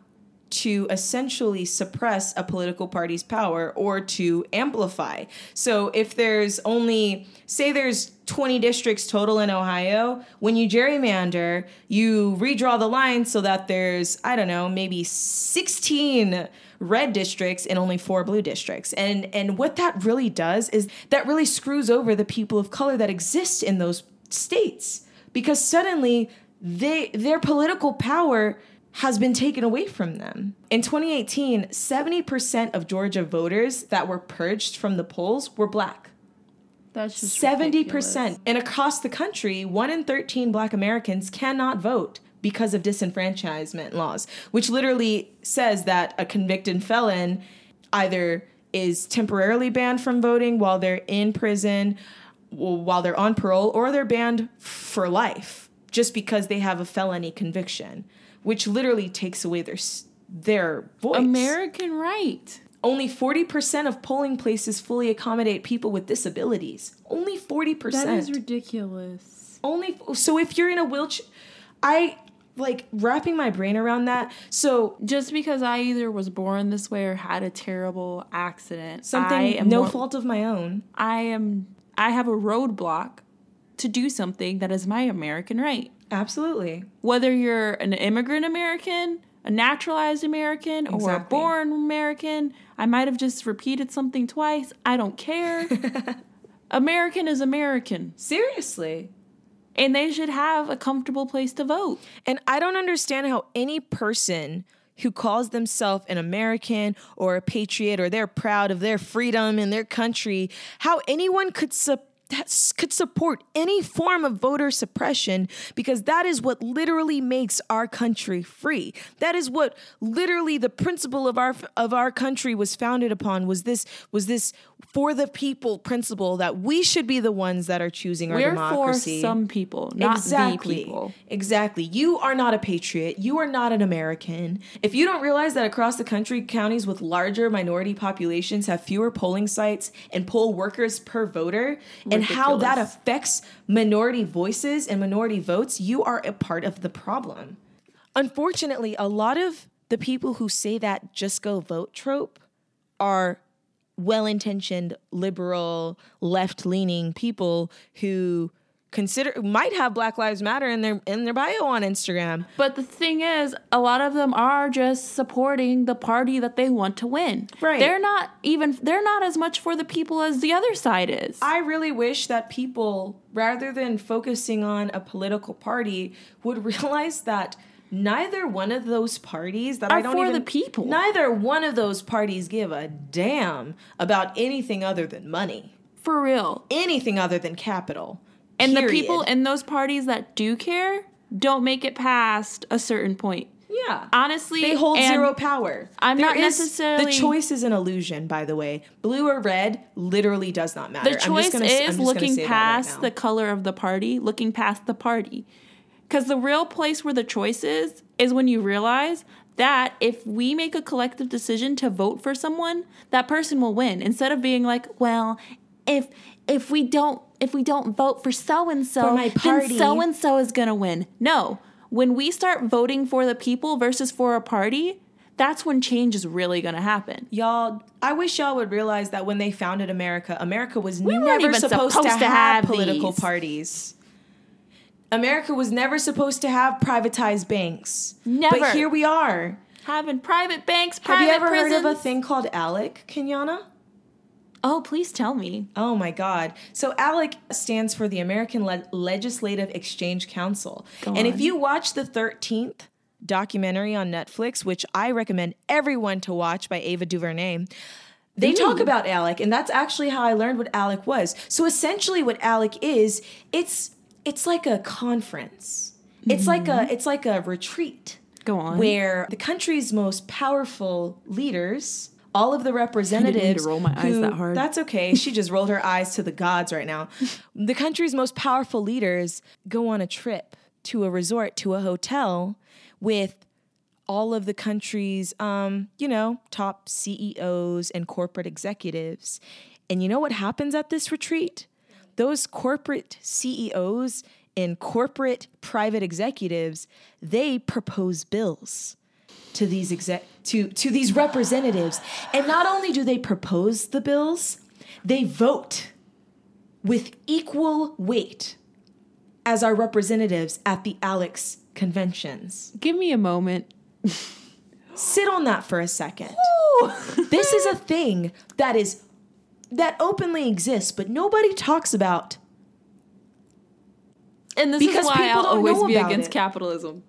to essentially suppress a political party's power or to amplify. So if there's only say there's 20 districts total in Ohio, when you gerrymander, you redraw the line so that there's I don't know, maybe 16 red districts and only four blue districts. And and what that really does is that really screws over the people of color that exist in those states because suddenly they their political power has been taken away from them. In 2018, 70% of Georgia voters that were purged from the polls were black. That's just 70%. And across the country, 1 in 13 black Americans cannot vote because of disenfranchisement laws, which literally says that a convicted felon either is temporarily banned from voting while they're in prison, while they're on parole, or they're banned for life just because they have a felony conviction, which literally takes away their their voice. American right. Only 40% of polling places fully accommodate people with disabilities. Only 40%. That is ridiculous. Only so if you're in a wheelchair I like wrapping my brain around that. So Just because I either was born this way or had a terrible accident, something I am no more- fault of my own. I am. I have a roadblock to do something that is my American right. Absolutely. Whether you're an immigrant American, a naturalized American, or a born American, I might have just repeated something twice. I don't care. American is American, Seriously. and they should have a comfortable place to vote. And I don't understand how any person who calls themselves an American or a patriot or they're proud of their freedom and their country, how anyone could sup- that's- could support any form of voter suppression because that is what literally makes our country free. That is what literally the principle of our of our country was founded upon was this was this for the people principle that we should be the ones that are choosing our We're democracy. for some people, not the people. Exactly. You are not a patriot. You are not an American. If you don't realize that across the country, counties with larger minority populations have fewer polling sites and poll workers per voter, and how that affects minority voices and minority votes, you are a part of the problem. Unfortunately, a lot of the people who say that just go vote trope are well intentioned, liberal, left leaning people who consider might have Black Lives Matter in their in their bio on Instagram. But the thing is, a lot of them are just supporting the party that they want to win. Right. They're not even they're not as much for the people as the other side is. I really wish that people, rather than focusing on a political party, would realize that neither one of those parties that I Are don't for even the people. Neither one of those parties give a damn about anything other than money, for real. anything other than capital. And the people in those parties that do care don't make it past a certain point. Yeah. Honestly, They hold zero power. I'm There not is- necessarily- The choice is an illusion, by the way. Blue or red literally does not matter. The I'm just choice gonna- is looking that right past the color of the party, looking past the party. Because the real place where the choice is, is when you realize that if we make a collective decision to vote for someone, that person will win. Instead of being like, well, if if we don't if we don't vote for so and so, my then party. so and so is gonna win. No. When we start voting for the people versus for a party, that's when change is really gonna happen. Y'all, I wish y'all would realize that when they founded America, America was weren't never supposed, supposed to, to have, have political these. parties. America was never supposed to have privatized banks. Never. But here we are. Having private banks, Have you ever heard of a thing called ALEC, Kenyana? Oh, please tell me. Oh my God. So ALEC stands for the American Le- Legislative Exchange Council. Go and if you watch the 13th documentary on Netflix, which I recommend everyone to watch by Ava DuVernay, they talk about ALEC, and that's actually how I learned what ALEC was. So essentially what ALEC is, it's it's like a conference. It's like a mm-hmm. it's like a retreat Go on. where the country's most powerful leaders, all of the representatives, roll my eyes that hard. That's okay. She just rolled her eyes to the gods right now. The country's most powerful leaders go on a trip to a resort, to a hotel, with all of the country's, um, you know, top CEOs and corporate executives. And you know what happens at this retreat? Those corporate CEOs and corporate private executives, they propose bills to these exec to to these representatives. And not only do they propose the bills, they vote with equal weight as our representatives at the ALEC's conventions. Give me a moment. Sit on that for a second. this is a thing that is that openly exists, but nobody talks about. And this Because is why people I'll always be against it. capitalism.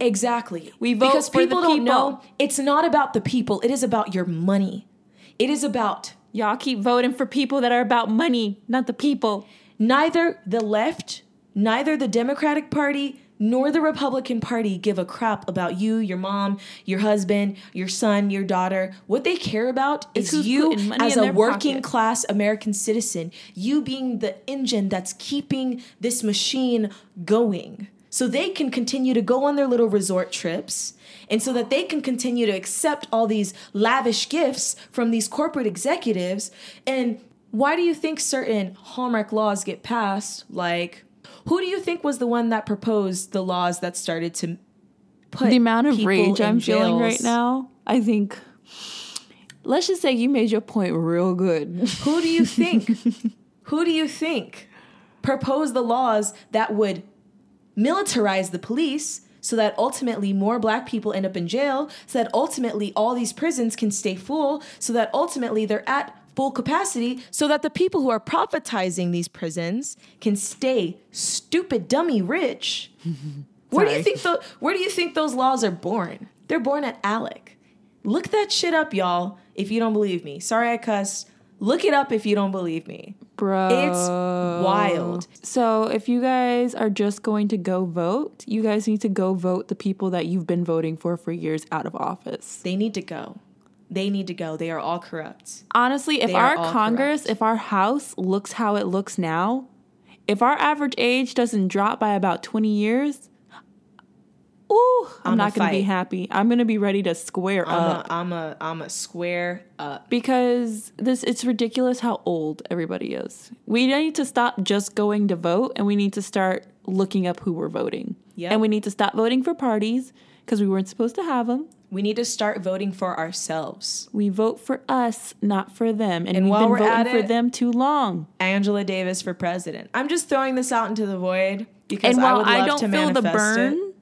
Exactly. We vote because for the people don't know it's not about the people. It is about your money. It is about Y'all keep voting for people that are about money, not the people. neither the left, neither the Democratic Party, nor the Republican Party give a crap about you, your mom, your husband, your son, your daughter. What they care about It's is you as a working pocket. class American citizen, you being the engine that's keeping this machine going. So they can continue to go on their little resort trips and so that they can continue to accept all these lavish gifts from these corporate executives. And why do you think certain Hallmark laws get passed? Like, who do you think was the one that proposed the laws that started to put The amount of rage I'm feeling right now, I think. Let's just say you made your point real good. Who do you think? who do you think proposed the laws that would militarize the police so that ultimately more black people end up in jail, so that ultimately all these prisons can stay full, so that ultimately they're at full capacity, so that the people who are privatizing these prisons can stay stupid dummy rich. where do you think the where do you think those laws are born? They're born at ALEC. Look that shit up, y'all, if you don't believe me. Sorry I cussed. Look it up if you don't believe me. Bro. It's wild. So, if you guys are just going to go vote, you guys need to go vote the people that you've been voting for for years out of office. They need to go. They need to go. They are all corrupt. Honestly, if They our Congress, corrupt. if our House looks how it looks now, if our average age doesn't drop by about 20 years, ooh, I'm I'ma not going to be happy. I'm going to be ready to square I'm up a, I'm a, I'm a square up. because this it's ridiculous how old everybody is. We need to stop just going to vote and we need to start looking up who we're voting. Yep. And we need to stop voting for parties because we weren't supposed to have them. We need to start voting for ourselves. We vote for us, not for them. And, And we've while been voting for it- them too long. Angela Davis for president. I'm just throwing this out into the void because And I while would I, love don't to feel the burn, it.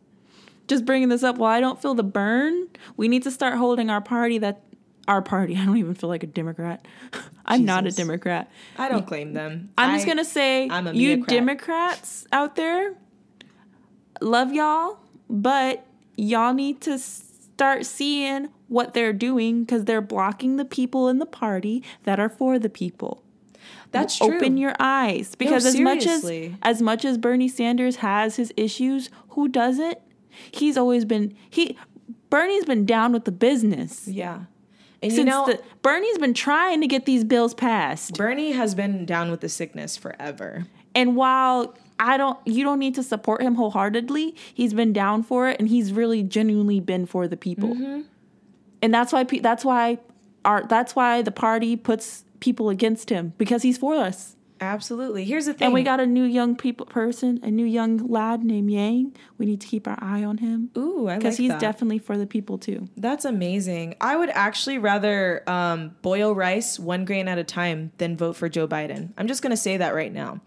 Just bringing this up, while I don't feel the burn, we need to start holding our party that our party. I don't even feel like a Democrat. I'm not a Democrat. I don't claim them. I'm just gonna say, I'm a you. Democrats out there, love y'all, but y'all need to start seeing what they're doing because they're blocking the people in the party that are for the people. That's true. Open your eyes because as much as as much as Bernie Sanders has his issues, who doesn't? He's always been he Bernie's been down with the business. Yeah. And Since you know, the, Bernie's been trying to get these bills passed. Bernie has been down with the sickness forever. And while I don't you don't need to support him wholeheartedly, he's been down for it and he's really genuinely been for the people. Mm-hmm. And that's why that's why our that's why the party puts people against him because he's for us. Absolutely. Here's the thing. And we got a new young people person, a new young lad named Yang. We need to keep our eye on him. Ooh, I like that. Because he's that. definitely for the people too. That's amazing. I would actually rather um, boil rice one grain at a time than vote for Joe Biden. I'm just gonna say that right now.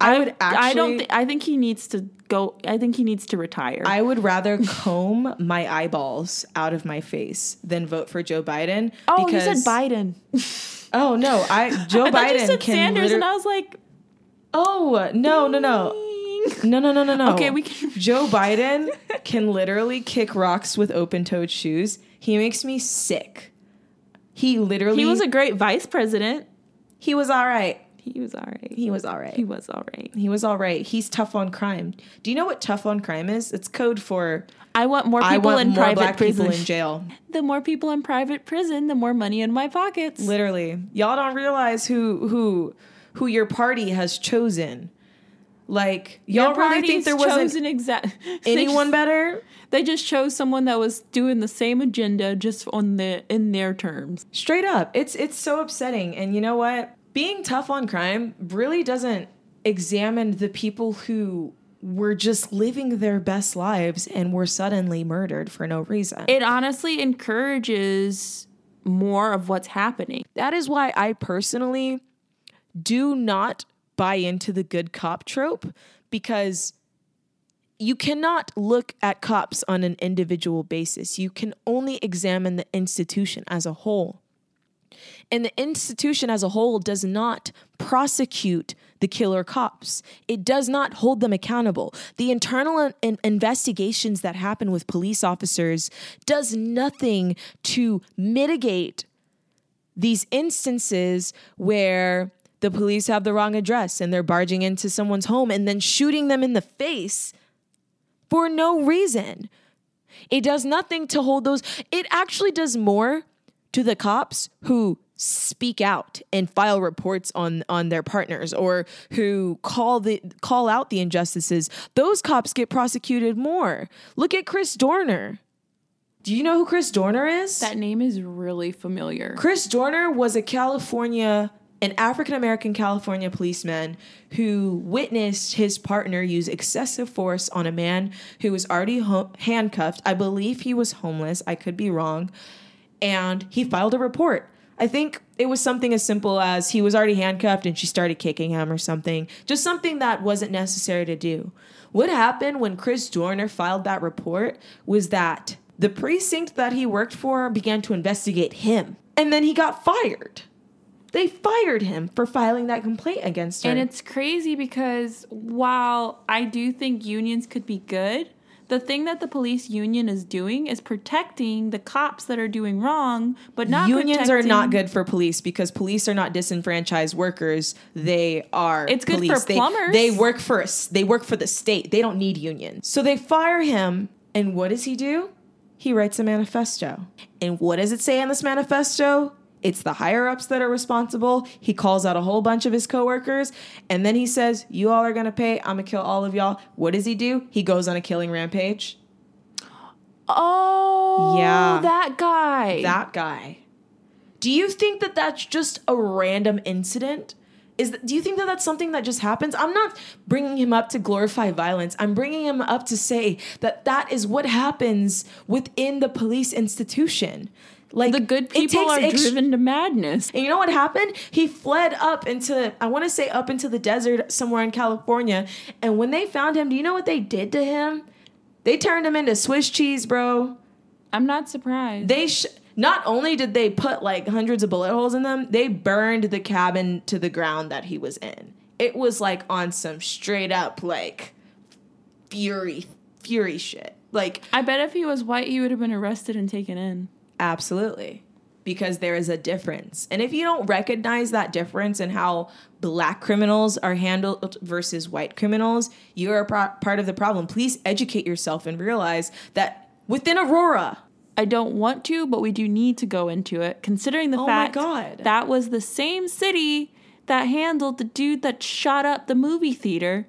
I would actually. I don't. Th- I think he needs to go. I think he needs to retire. I would rather comb my eyeballs out of my face than vote for Joe Biden. oh, because, you said Biden. Oh no, I Joe I Biden you said can. Sanders, liter- and I was like, oh no no no no no no no no. Okay, we can- Joe Biden can literally kick rocks with open-toed shoes. He makes me sick. He literally. He was a great vice president. He was all right. He was all right. He was all right. He was all right. He was all right. He's tough on crime. Do you know what tough on crime is? It's code for I want more I people want in more private black prison. people in jail. the more people in private prison, the more money in my pockets. Literally, y'all don't realize who who who your party has chosen. Like y'all really think there wasn't chosen exact anyone better? They just chose someone that was doing the same agenda, just on the in their terms. Straight up, it's it's so upsetting. And you know what? Being tough on crime really doesn't examine the people who were just living their best lives and were suddenly murdered for no reason. It honestly encourages more of what's happening. That is why I personally do not buy into the good cop trope because you cannot look at cops on an individual basis. You can only examine the institution as a whole. And the institution as a whole does not prosecute the killer cops. It does not hold them accountable. The internal in- in- investigations that happen with police officers does nothing to mitigate these instances where the police have the wrong address and they're barging into someone's home and then shooting them in the face for no reason. It does nothing to hold those. It actually does more to the cops who speak out and file reports on on their partners or who call the call out the injustices. Those cops get prosecuted more. Look at Chris Dorner. Do you know who Chris Dorner is? That name is really familiar. Chris Dorner was a California, an African American California policeman who witnessed his partner use excessive force on a man who was already ho- handcuffed. I believe he was homeless. I could be wrong. And he filed a report. I think it was something as simple as he was already handcuffed and she started kicking him or something. Just something that wasn't necessary to do. What happened when Chris Dorner filed that report was that the precinct that he worked for began to investigate him. And then he got fired. They fired him for filing that complaint against her. And it's crazy because while I do think unions could be good, the thing that the police union is doing is protecting the cops that are doing wrong, but not unions are not good for police because police are not disenfranchised workers. They are It's good for police. They- plumbers. They, work for us. They work for the state. They don't need unions. So they fire him, and what does he do? He writes a manifesto. And what does it say in this manifesto? It's the higher ups that are responsible. He calls out a whole bunch of his coworkers, and then he says, "You all are gonna pay. I'm gonna kill all of y'all." What does he do? He goes on a killing rampage. Oh, Yeah. that guy. that guy. Do you think that that's just a random incident? Is that, do you think that that's something that just happens? I'm not bringing him up to glorify violence. I'm bringing him up to say that that is what happens within the police institution. Like the good people are ex- driven to madness. and you know what happened? He fled up into, I want to say up into the desert somewhere in California. And when they found him, do you know what they did to him? They turned him into Swiss cheese, bro I'm not surprised. they sh- not only did they put like hundreds of bullet holes in them, they burned the cabin to the ground that he was in. It was like on some straight up like fury fury shit. Like I bet if he was white, he would have been arrested and taken in. Absolutely. because there is a difference. And if you don't recognize that difference in how black criminals are handled versus white criminals, you're a pro- part of the problem. Please educate yourself and realize that within Aurora, I don't want to, but we do need to go into it, considering the Oh fact that was the same city that handled the dude that shot up the movie theater.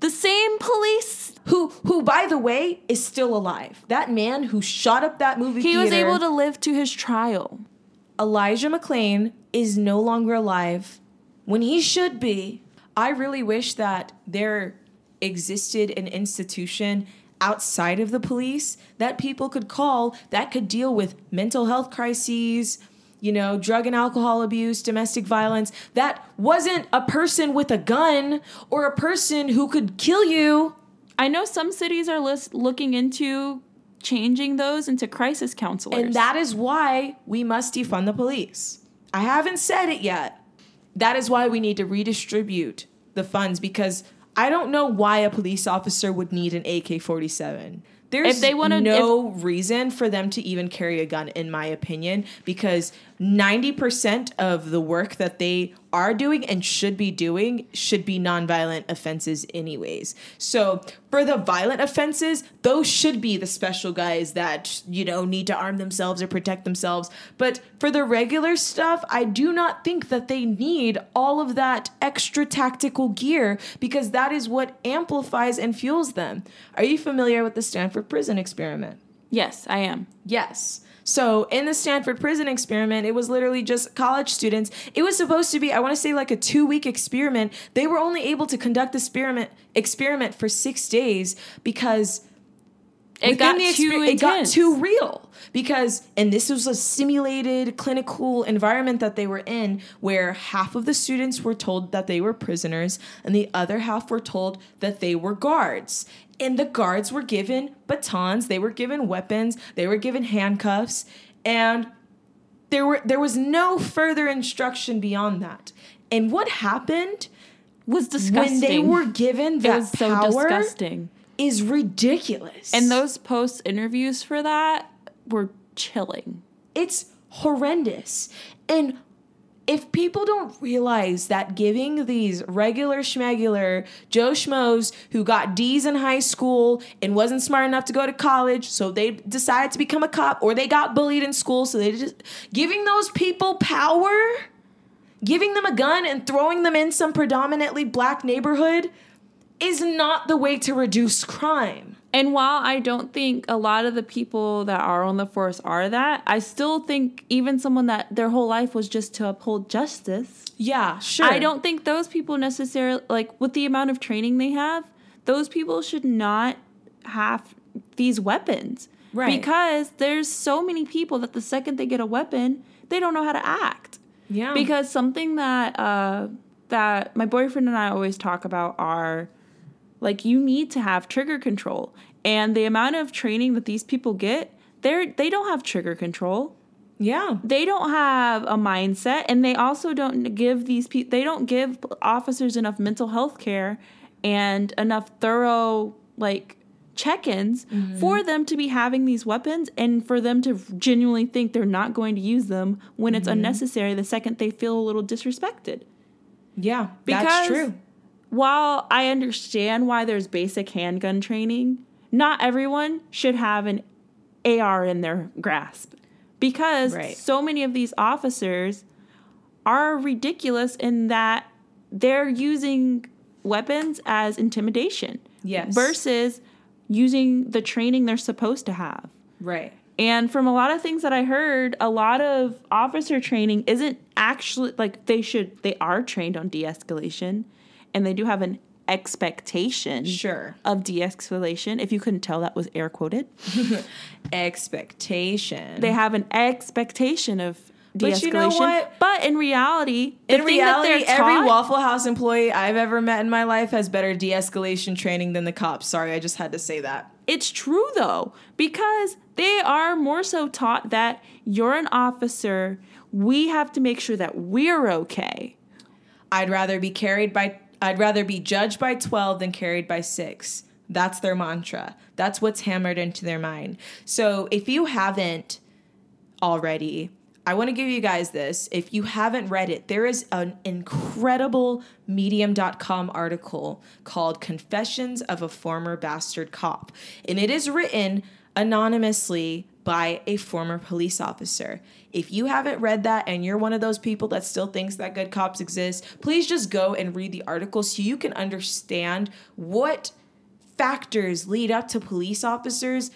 The same police. Who who by the way is still alive. That man who shot up that movie He was able to live to his trial. Elijah McClain is no longer alive when he should be. I really wish that there existed an institution outside of the police that people could call that could deal with mental health crises, you know, drug and alcohol abuse, domestic violence, that wasn't a person with a gun or a person who could kill you. I know some cities are lis- looking into changing those into crisis counselors. And that is why we must defund the police. I haven't said it yet. That is why we need to redistribute the funds because I don't know why a police officer would need an AK 47. There's If they wanna- no reason for them to even carry a gun, in my opinion, because 90% of the work that they are doing and should be doing should be nonviolent offenses, anyways. So for the violent offenses, those should be the special guys that, you know, need to arm themselves or protect themselves. But for the regular stuff, I do not think that they need all of that extra tactical gear because that is what amplifies and fuels them. Are you familiar with the Stanford prison experiment? yes, I am. Yes. So in the Stanford prison experiment, it was literally just college students. It was supposed to be, I want to say, like a two-week experiment. They were only able to conduct the experiment experiment for six days because It got the too it got too real because and this was a simulated clinical environment that they were in where half of the students were told that they were prisoners and the other half were told that they were guards and the guards were given batons they were given weapons they were given handcuffs and there were there was no further instruction beyond that and what happened was disgusting. when they were given it that was so power disgusting. is ridiculous And those post interviews for that were chilling. it's horrendous. And if people don't realize that giving these regular schmegular Joe Schmoes who got D's in high school and wasn't smart enough to go to college, so they decided to become a cop, or they got bullied in school, so they just giving those people power, giving them a gun and throwing them in some predominantly black neighborhood is not the way to reduce crime. And while I don't think a lot of the people that are on the force are that, I still think even someone that their whole life was just to uphold justice. Yeah, sure. I don't think those people necessarily like with the amount of training they have, those people should not have these weapons. Right. Because there's so many people that the second they get a weapon, they don't know how to act. Yeah. Because something that uh that my boyfriend and I always talk about are like you need to have trigger control. And the amount of training that these people get, they're they don't have trigger control yeah. they don't have a mindset and they also don't give these people they don't give officers enough mental health care and enough thorough like check-ins mm-hmm. for them to be having these weapons and for them to genuinely think they're not going to use them when it's mm-hmm. unnecessary the second they feel a little disrespected Yeah, Because- that's true. While I understand why there's basic handgun training, not everyone should have an AR in their grasp because Right. so many of these officers are ridiculous in that they're using weapons as intimidation Yes. versus using the training they're supposed to have. Right. And from a lot of things that I heard, a lot of officer training isn't actually like they should, they are trained on de escalation and they do have an expectation Sure. of de escalation. If you couldn't tell, that was air quoted. Expectation. They have an expectation of de escalation. But you know what? But in reality, the in reality, every taught- Waffle House employee I've ever met in my life has better de-escalation training than the cops. Sorry, I just had to say that. It's true though, because they are more so taught that you're an officer. We have to make sure that we're okay. I'd rather be carried by I'd rather be judged by 12 than carried by 6. That's their mantra. That's what's hammered into their mind. So, if you haven't already, I want to give you guys this. If you haven't read it, there is an incredible medium.com article called Confessions of a Former Bastard Cop. And it is written anonymously by a former police officer. If you haven't read that and you're one of those people that still thinks that good cops exist, please just go and read the article so you can understand what factors lead up to police officers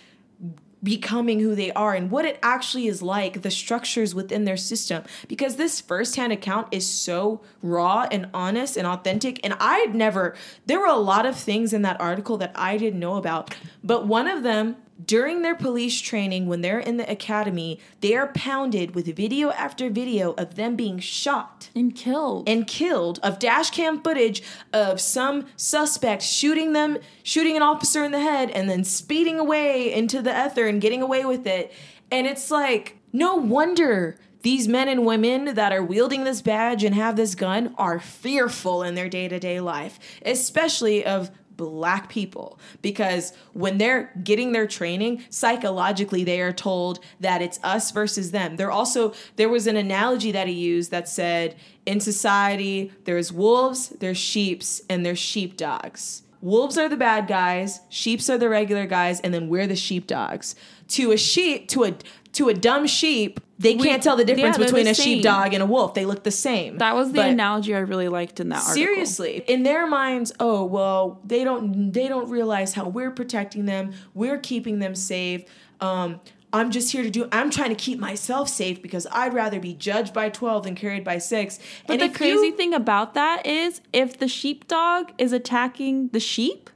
becoming who they are and what it actually is like, the structures within their system. Because this firsthand account is so raw and honest and authentic. And I'd never, there were a lot of things in that article that I didn't know about. But one of them during their police training, when they're in the academy, they are pounded with video after video of them being shot and killed and killed of dash cam footage of some suspect shooting them, shooting an officer in the head, and then speeding away into the ether and getting away with it. And it's like, no wonder these men and women that are wielding this badge and have this gun are fearful in their day to day life, especially of black people because when they're getting their training psychologically they are told that it's us versus them. They're also there was an analogy that he used that said in society there's wolves there's sheeps and there's sheepdogs. Wolves are the bad guys sheeps are the regular guys and then we're the sheepdogs. To a sheep to a to a dumb sheep, they we, can't tell the difference yeah, between the a same. sheepdog and a wolf. They look the same. That was the but analogy I really liked in that article. Seriously, in their minds, oh well, they don't they don't realize how we're protecting them. We're keeping them safe. Um, I'm just here to do. I'm trying to keep myself safe because I'd rather be judged by 12 than carried by six. But and the crazy you, thing about that is, if the sheepdog is attacking the sheep,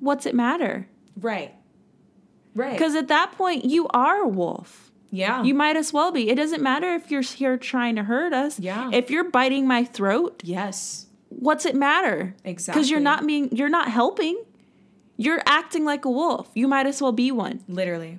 what's it matter? Right. Right. Because at that point, you are a wolf. Yeah. You might as well be. It doesn't matter if you're here trying to hurt us. Yeah. If you're biting my throat. Yes. What's it matter? Exactly. Because you're not being, you're not helping. You're acting like a wolf. You might as well be one. Literally.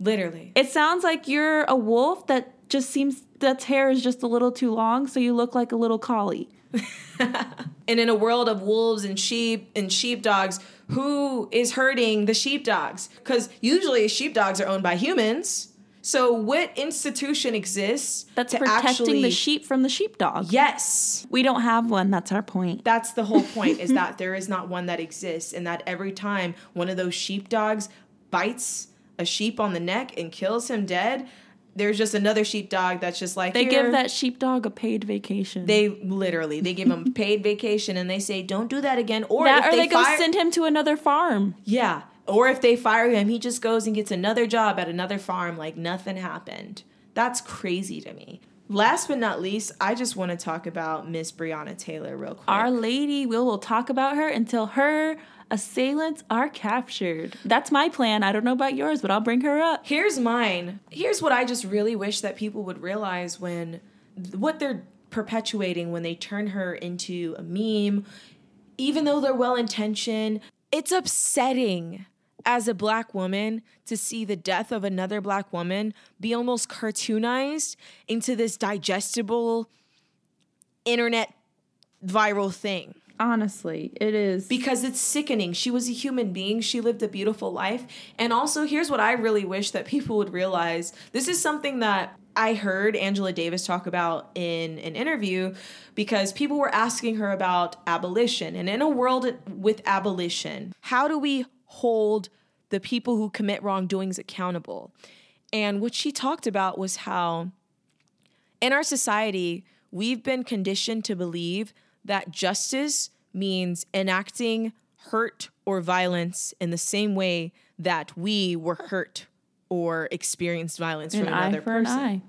Literally. It sounds like you're a wolf that just seems, that's hair is just a little too long, so you look like a little collie. and in a world of wolves and sheep and sheepdogs, who is hurting the sheepdogs? Because usually sheepdogs are owned by humans. So what institution exists that's protecting actually, the sheep from the sheepdog? Yes. We don't have one. That's our point. That's the whole point is that there is not one that exists and that every time one of those sheepdogs bites a sheep on the neck and kills him dead, there's just another sheepdog that's just like they give that sheepdog a paid vacation. They literally they give him paid vacation and they say don't do that again. Or that, or they, they fire- go send him to another farm. Yeah, or if they fire him, he just goes and gets another job at another farm like nothing happened. That's crazy to me. Last but not least, I just want to talk about Miss Breonna Taylor real quick. Our lady, we will talk about her until her assailants are captured. That's my plan. I don't know about yours, but I'll bring her up. Here's mine. Here's what I just really wish that people would realize when what they're perpetuating when they turn her into a meme, even though they're well intentioned. It's upsetting as a black woman to see the death of another black woman be almost cartoonized into this digestible internet viral thing. Honestly, it is. Because it's sickening. She was a human being. She lived a beautiful life. And also, here's what I really wish that people would realize this is something that I heard Angela Davis talk about in an interview because people were asking her about abolition. And in a world with abolition, how do we hold the people who commit wrongdoings accountable? And what she talked about was how in our society, we've been conditioned to believe that justice means enacting hurt or violence in the same way that we were hurt or experienced violence an from another person.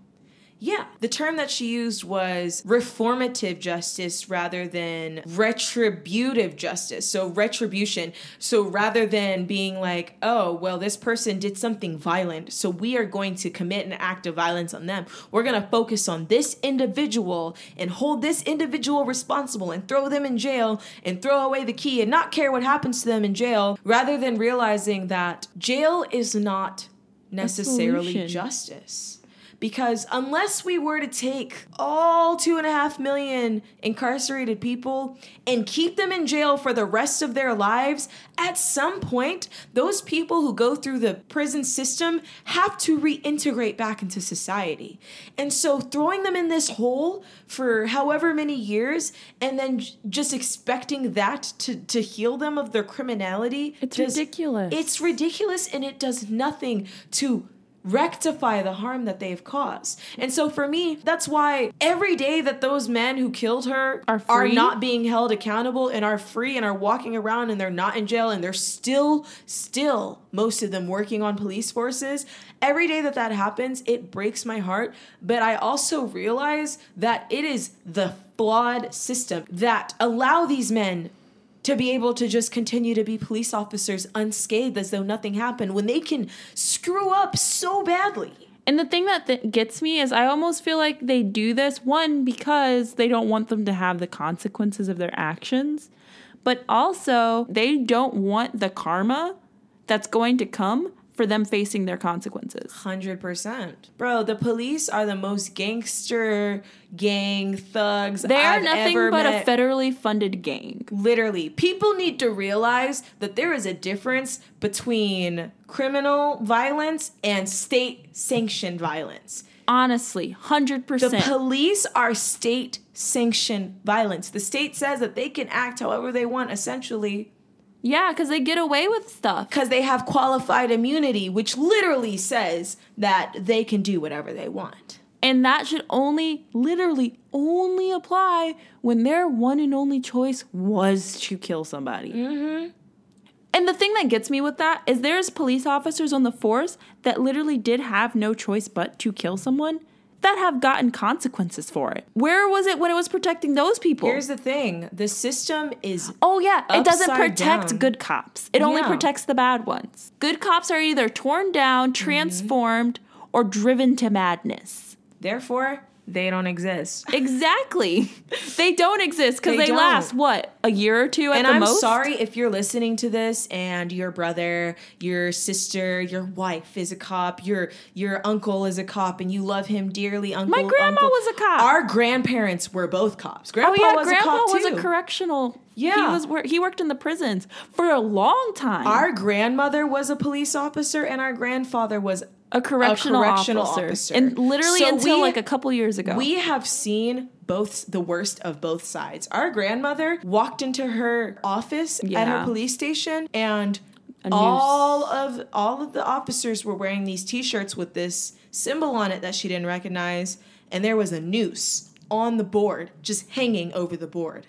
Yeah, the term that she used was reformative justice rather than retributive justice. So, retribution. So, rather than being like, oh, well, this person did something violent, so we are going to commit an act of violence on them, we're going to focus on this individual and hold this individual responsible and throw them in jail and throw away the key and not care what happens to them in jail, rather than realizing that jail is not necessarily justice because unless we were to take all two and a half million incarcerated people and keep them in jail for the rest of their lives, at some point, those people who go through the prison system have to reintegrate back into society. And so throwing them in this hole for however many years and then just expecting that to, to heal them of their criminality. It's ridiculous. It's ridiculous and it does nothing to rectify the harm that they've caused. And so for me, that's why every day that those men who killed her Are are not being held accountable and are free and are walking around and they're not in jail and they're still still most of them working on police forces. Every day that that happens, it breaks my heart, but I also realize that it is the flawed system that allow these men to be able to just continue to be police officers unscathed as though nothing happened when they can screw up so badly. And the thing that th- gets me is I almost feel like they do this one because they don't want them to have the consequences of their actions, but also they don't want the karma that's going to come for them facing their consequences. 100%. Bro, the police are the most gangster gang thugs They are I've nothing ever but met. a federally funded gang. Literally, people need to realize that there is a difference between criminal violence and state sanctioned violence. Honestly, 100%. The police are state sanctioned violence. The state says that they can act however they want, essentially, yeah, because they get away with stuff. because they have qualified immunity, which literally says that they can do whatever they want. And that should only, literally, only apply when their one and only choice was to kill somebody. Mm-hmm. And the thing that gets me with that is there's police officers on the force that literally did have no choice but to kill someone that have gotten consequences for it. Where was it when it was protecting those people? Here's the thing the system is Oh yeah, it doesn't protect down. good cops. It only protects the bad ones. Good cops are either torn down, Mm-hmm. transformed, or driven to madness. Therefore, they don't exist. Exactly. they don't exist because They they, last what a year or two at most? And I'm most. sorry if you're listening to this and your brother, your sister, your wife is a cop, your your uncle is a cop, and you love him dearly. Uncle, my grandma uncle. was a cop. Our grandparents were both cops. Oh Grandpa yeah, was Grandpa a cop was too. a correctional. Yeah. he was. He worked in the prisons for a long time. Our grandmother was a police officer, and our grandfather was a correctional, correctional officer. officer. and literally So until we- like a couple years ago. We have seen both the worst of both sides. Our grandmother walked into her office at her police station and all of all of the officers were wearing these t-shirts with this symbol on it that she didn't recognize and there was a noose on the board just hanging over the board.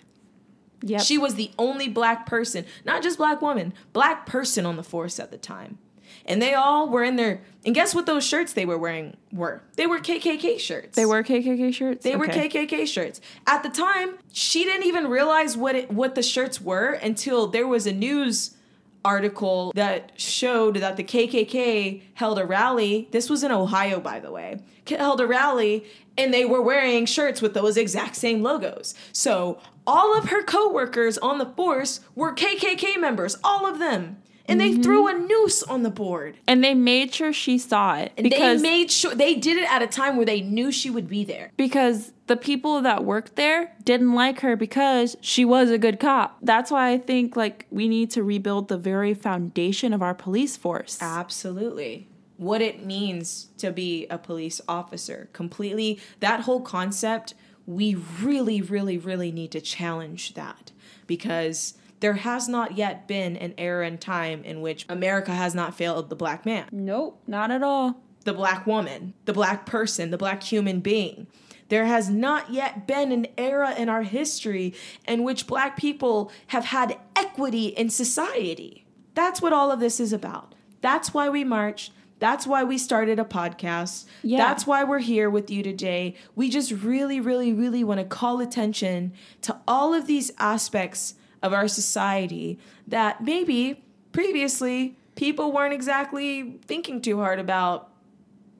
Yep. She was the only black person, not just black woman, black person on the force at the time. And they all were in their and guess what those shirts they were wearing were? They were KKK shirts. they were KKK shirts. They were KKK shirts. At the time, she didn't even realize what it what the shirts were until there was a news article that showed that the KKK held a rally. This was in Ohio, by the way. K- Held a rally and they were wearing shirts with those exact same logos. So, all of her coworkers on the force were KKK members, all of them. And they threw mm-hmm. a noose on the board. And they made sure she saw it because they made sure they did it at a time where they knew she would be there. because the people that worked there didn't like her because she was a good cop. That's why I think like we need to rebuild the very foundation of our police force. Absolutely. What it means to be a police officer. Completely, that whole concept, we really, really, really need to challenge that because there has not yet been an era in time in which America has not failed the black man, Nope, not at all. the black woman, the black person, the black human being. There has not yet been an era in our history in which black people have had equity in society. That's what all of this is about. That's why we march. That's why we started a podcast. Yeah. That's why we're here with you today. We just really, really, really want to call attention to all of these aspects of our society that maybe previously people weren't exactly thinking too hard about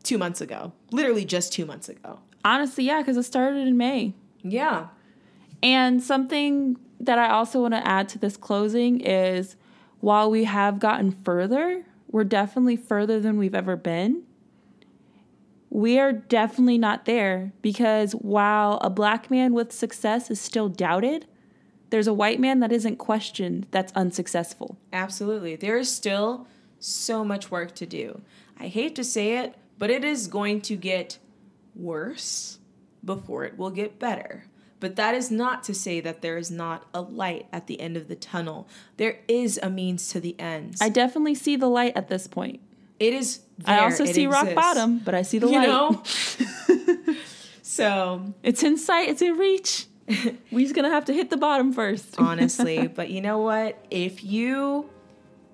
two months ago. Literally just two months ago. Honestly, yeah, because it started in May. Yeah. And something that I also want to add to this closing is while we have gotten further, we're definitely further than we've ever been. we are definitely not there because while a black man with success is still doubted, there's a white man that isn't questioned that's unsuccessful. Absolutely. There is still so much work to do. I hate to say it, but it is going to get worse before it will get better. But that is not to say that there is not a light at the end of the tunnel. There is a means to the end. I definitely see the light at this point. It is. There, I also it see rock bottom, but I see the You light. know. so It's in sight, it's in reach. We're just gonna have to hit the bottom first. honestly. but you know what? If you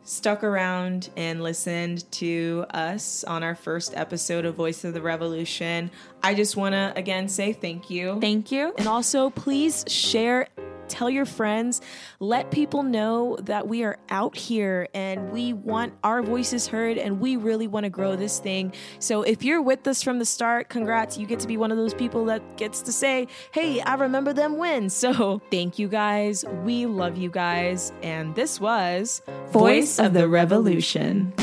stuck around and listened to us on our first episode of Voice of the Revolution, I just want to again say thank you. Thank you. and also, please share. Tell your friends, let people know that we are out here and we want our voices heard and we really want to grow this thing. So, if you're with us from the start, congrats. You get to be one of those people that gets to say, Hey, I remember them when. So, thank you guys. We love you guys. And this was Voice of the Revolution.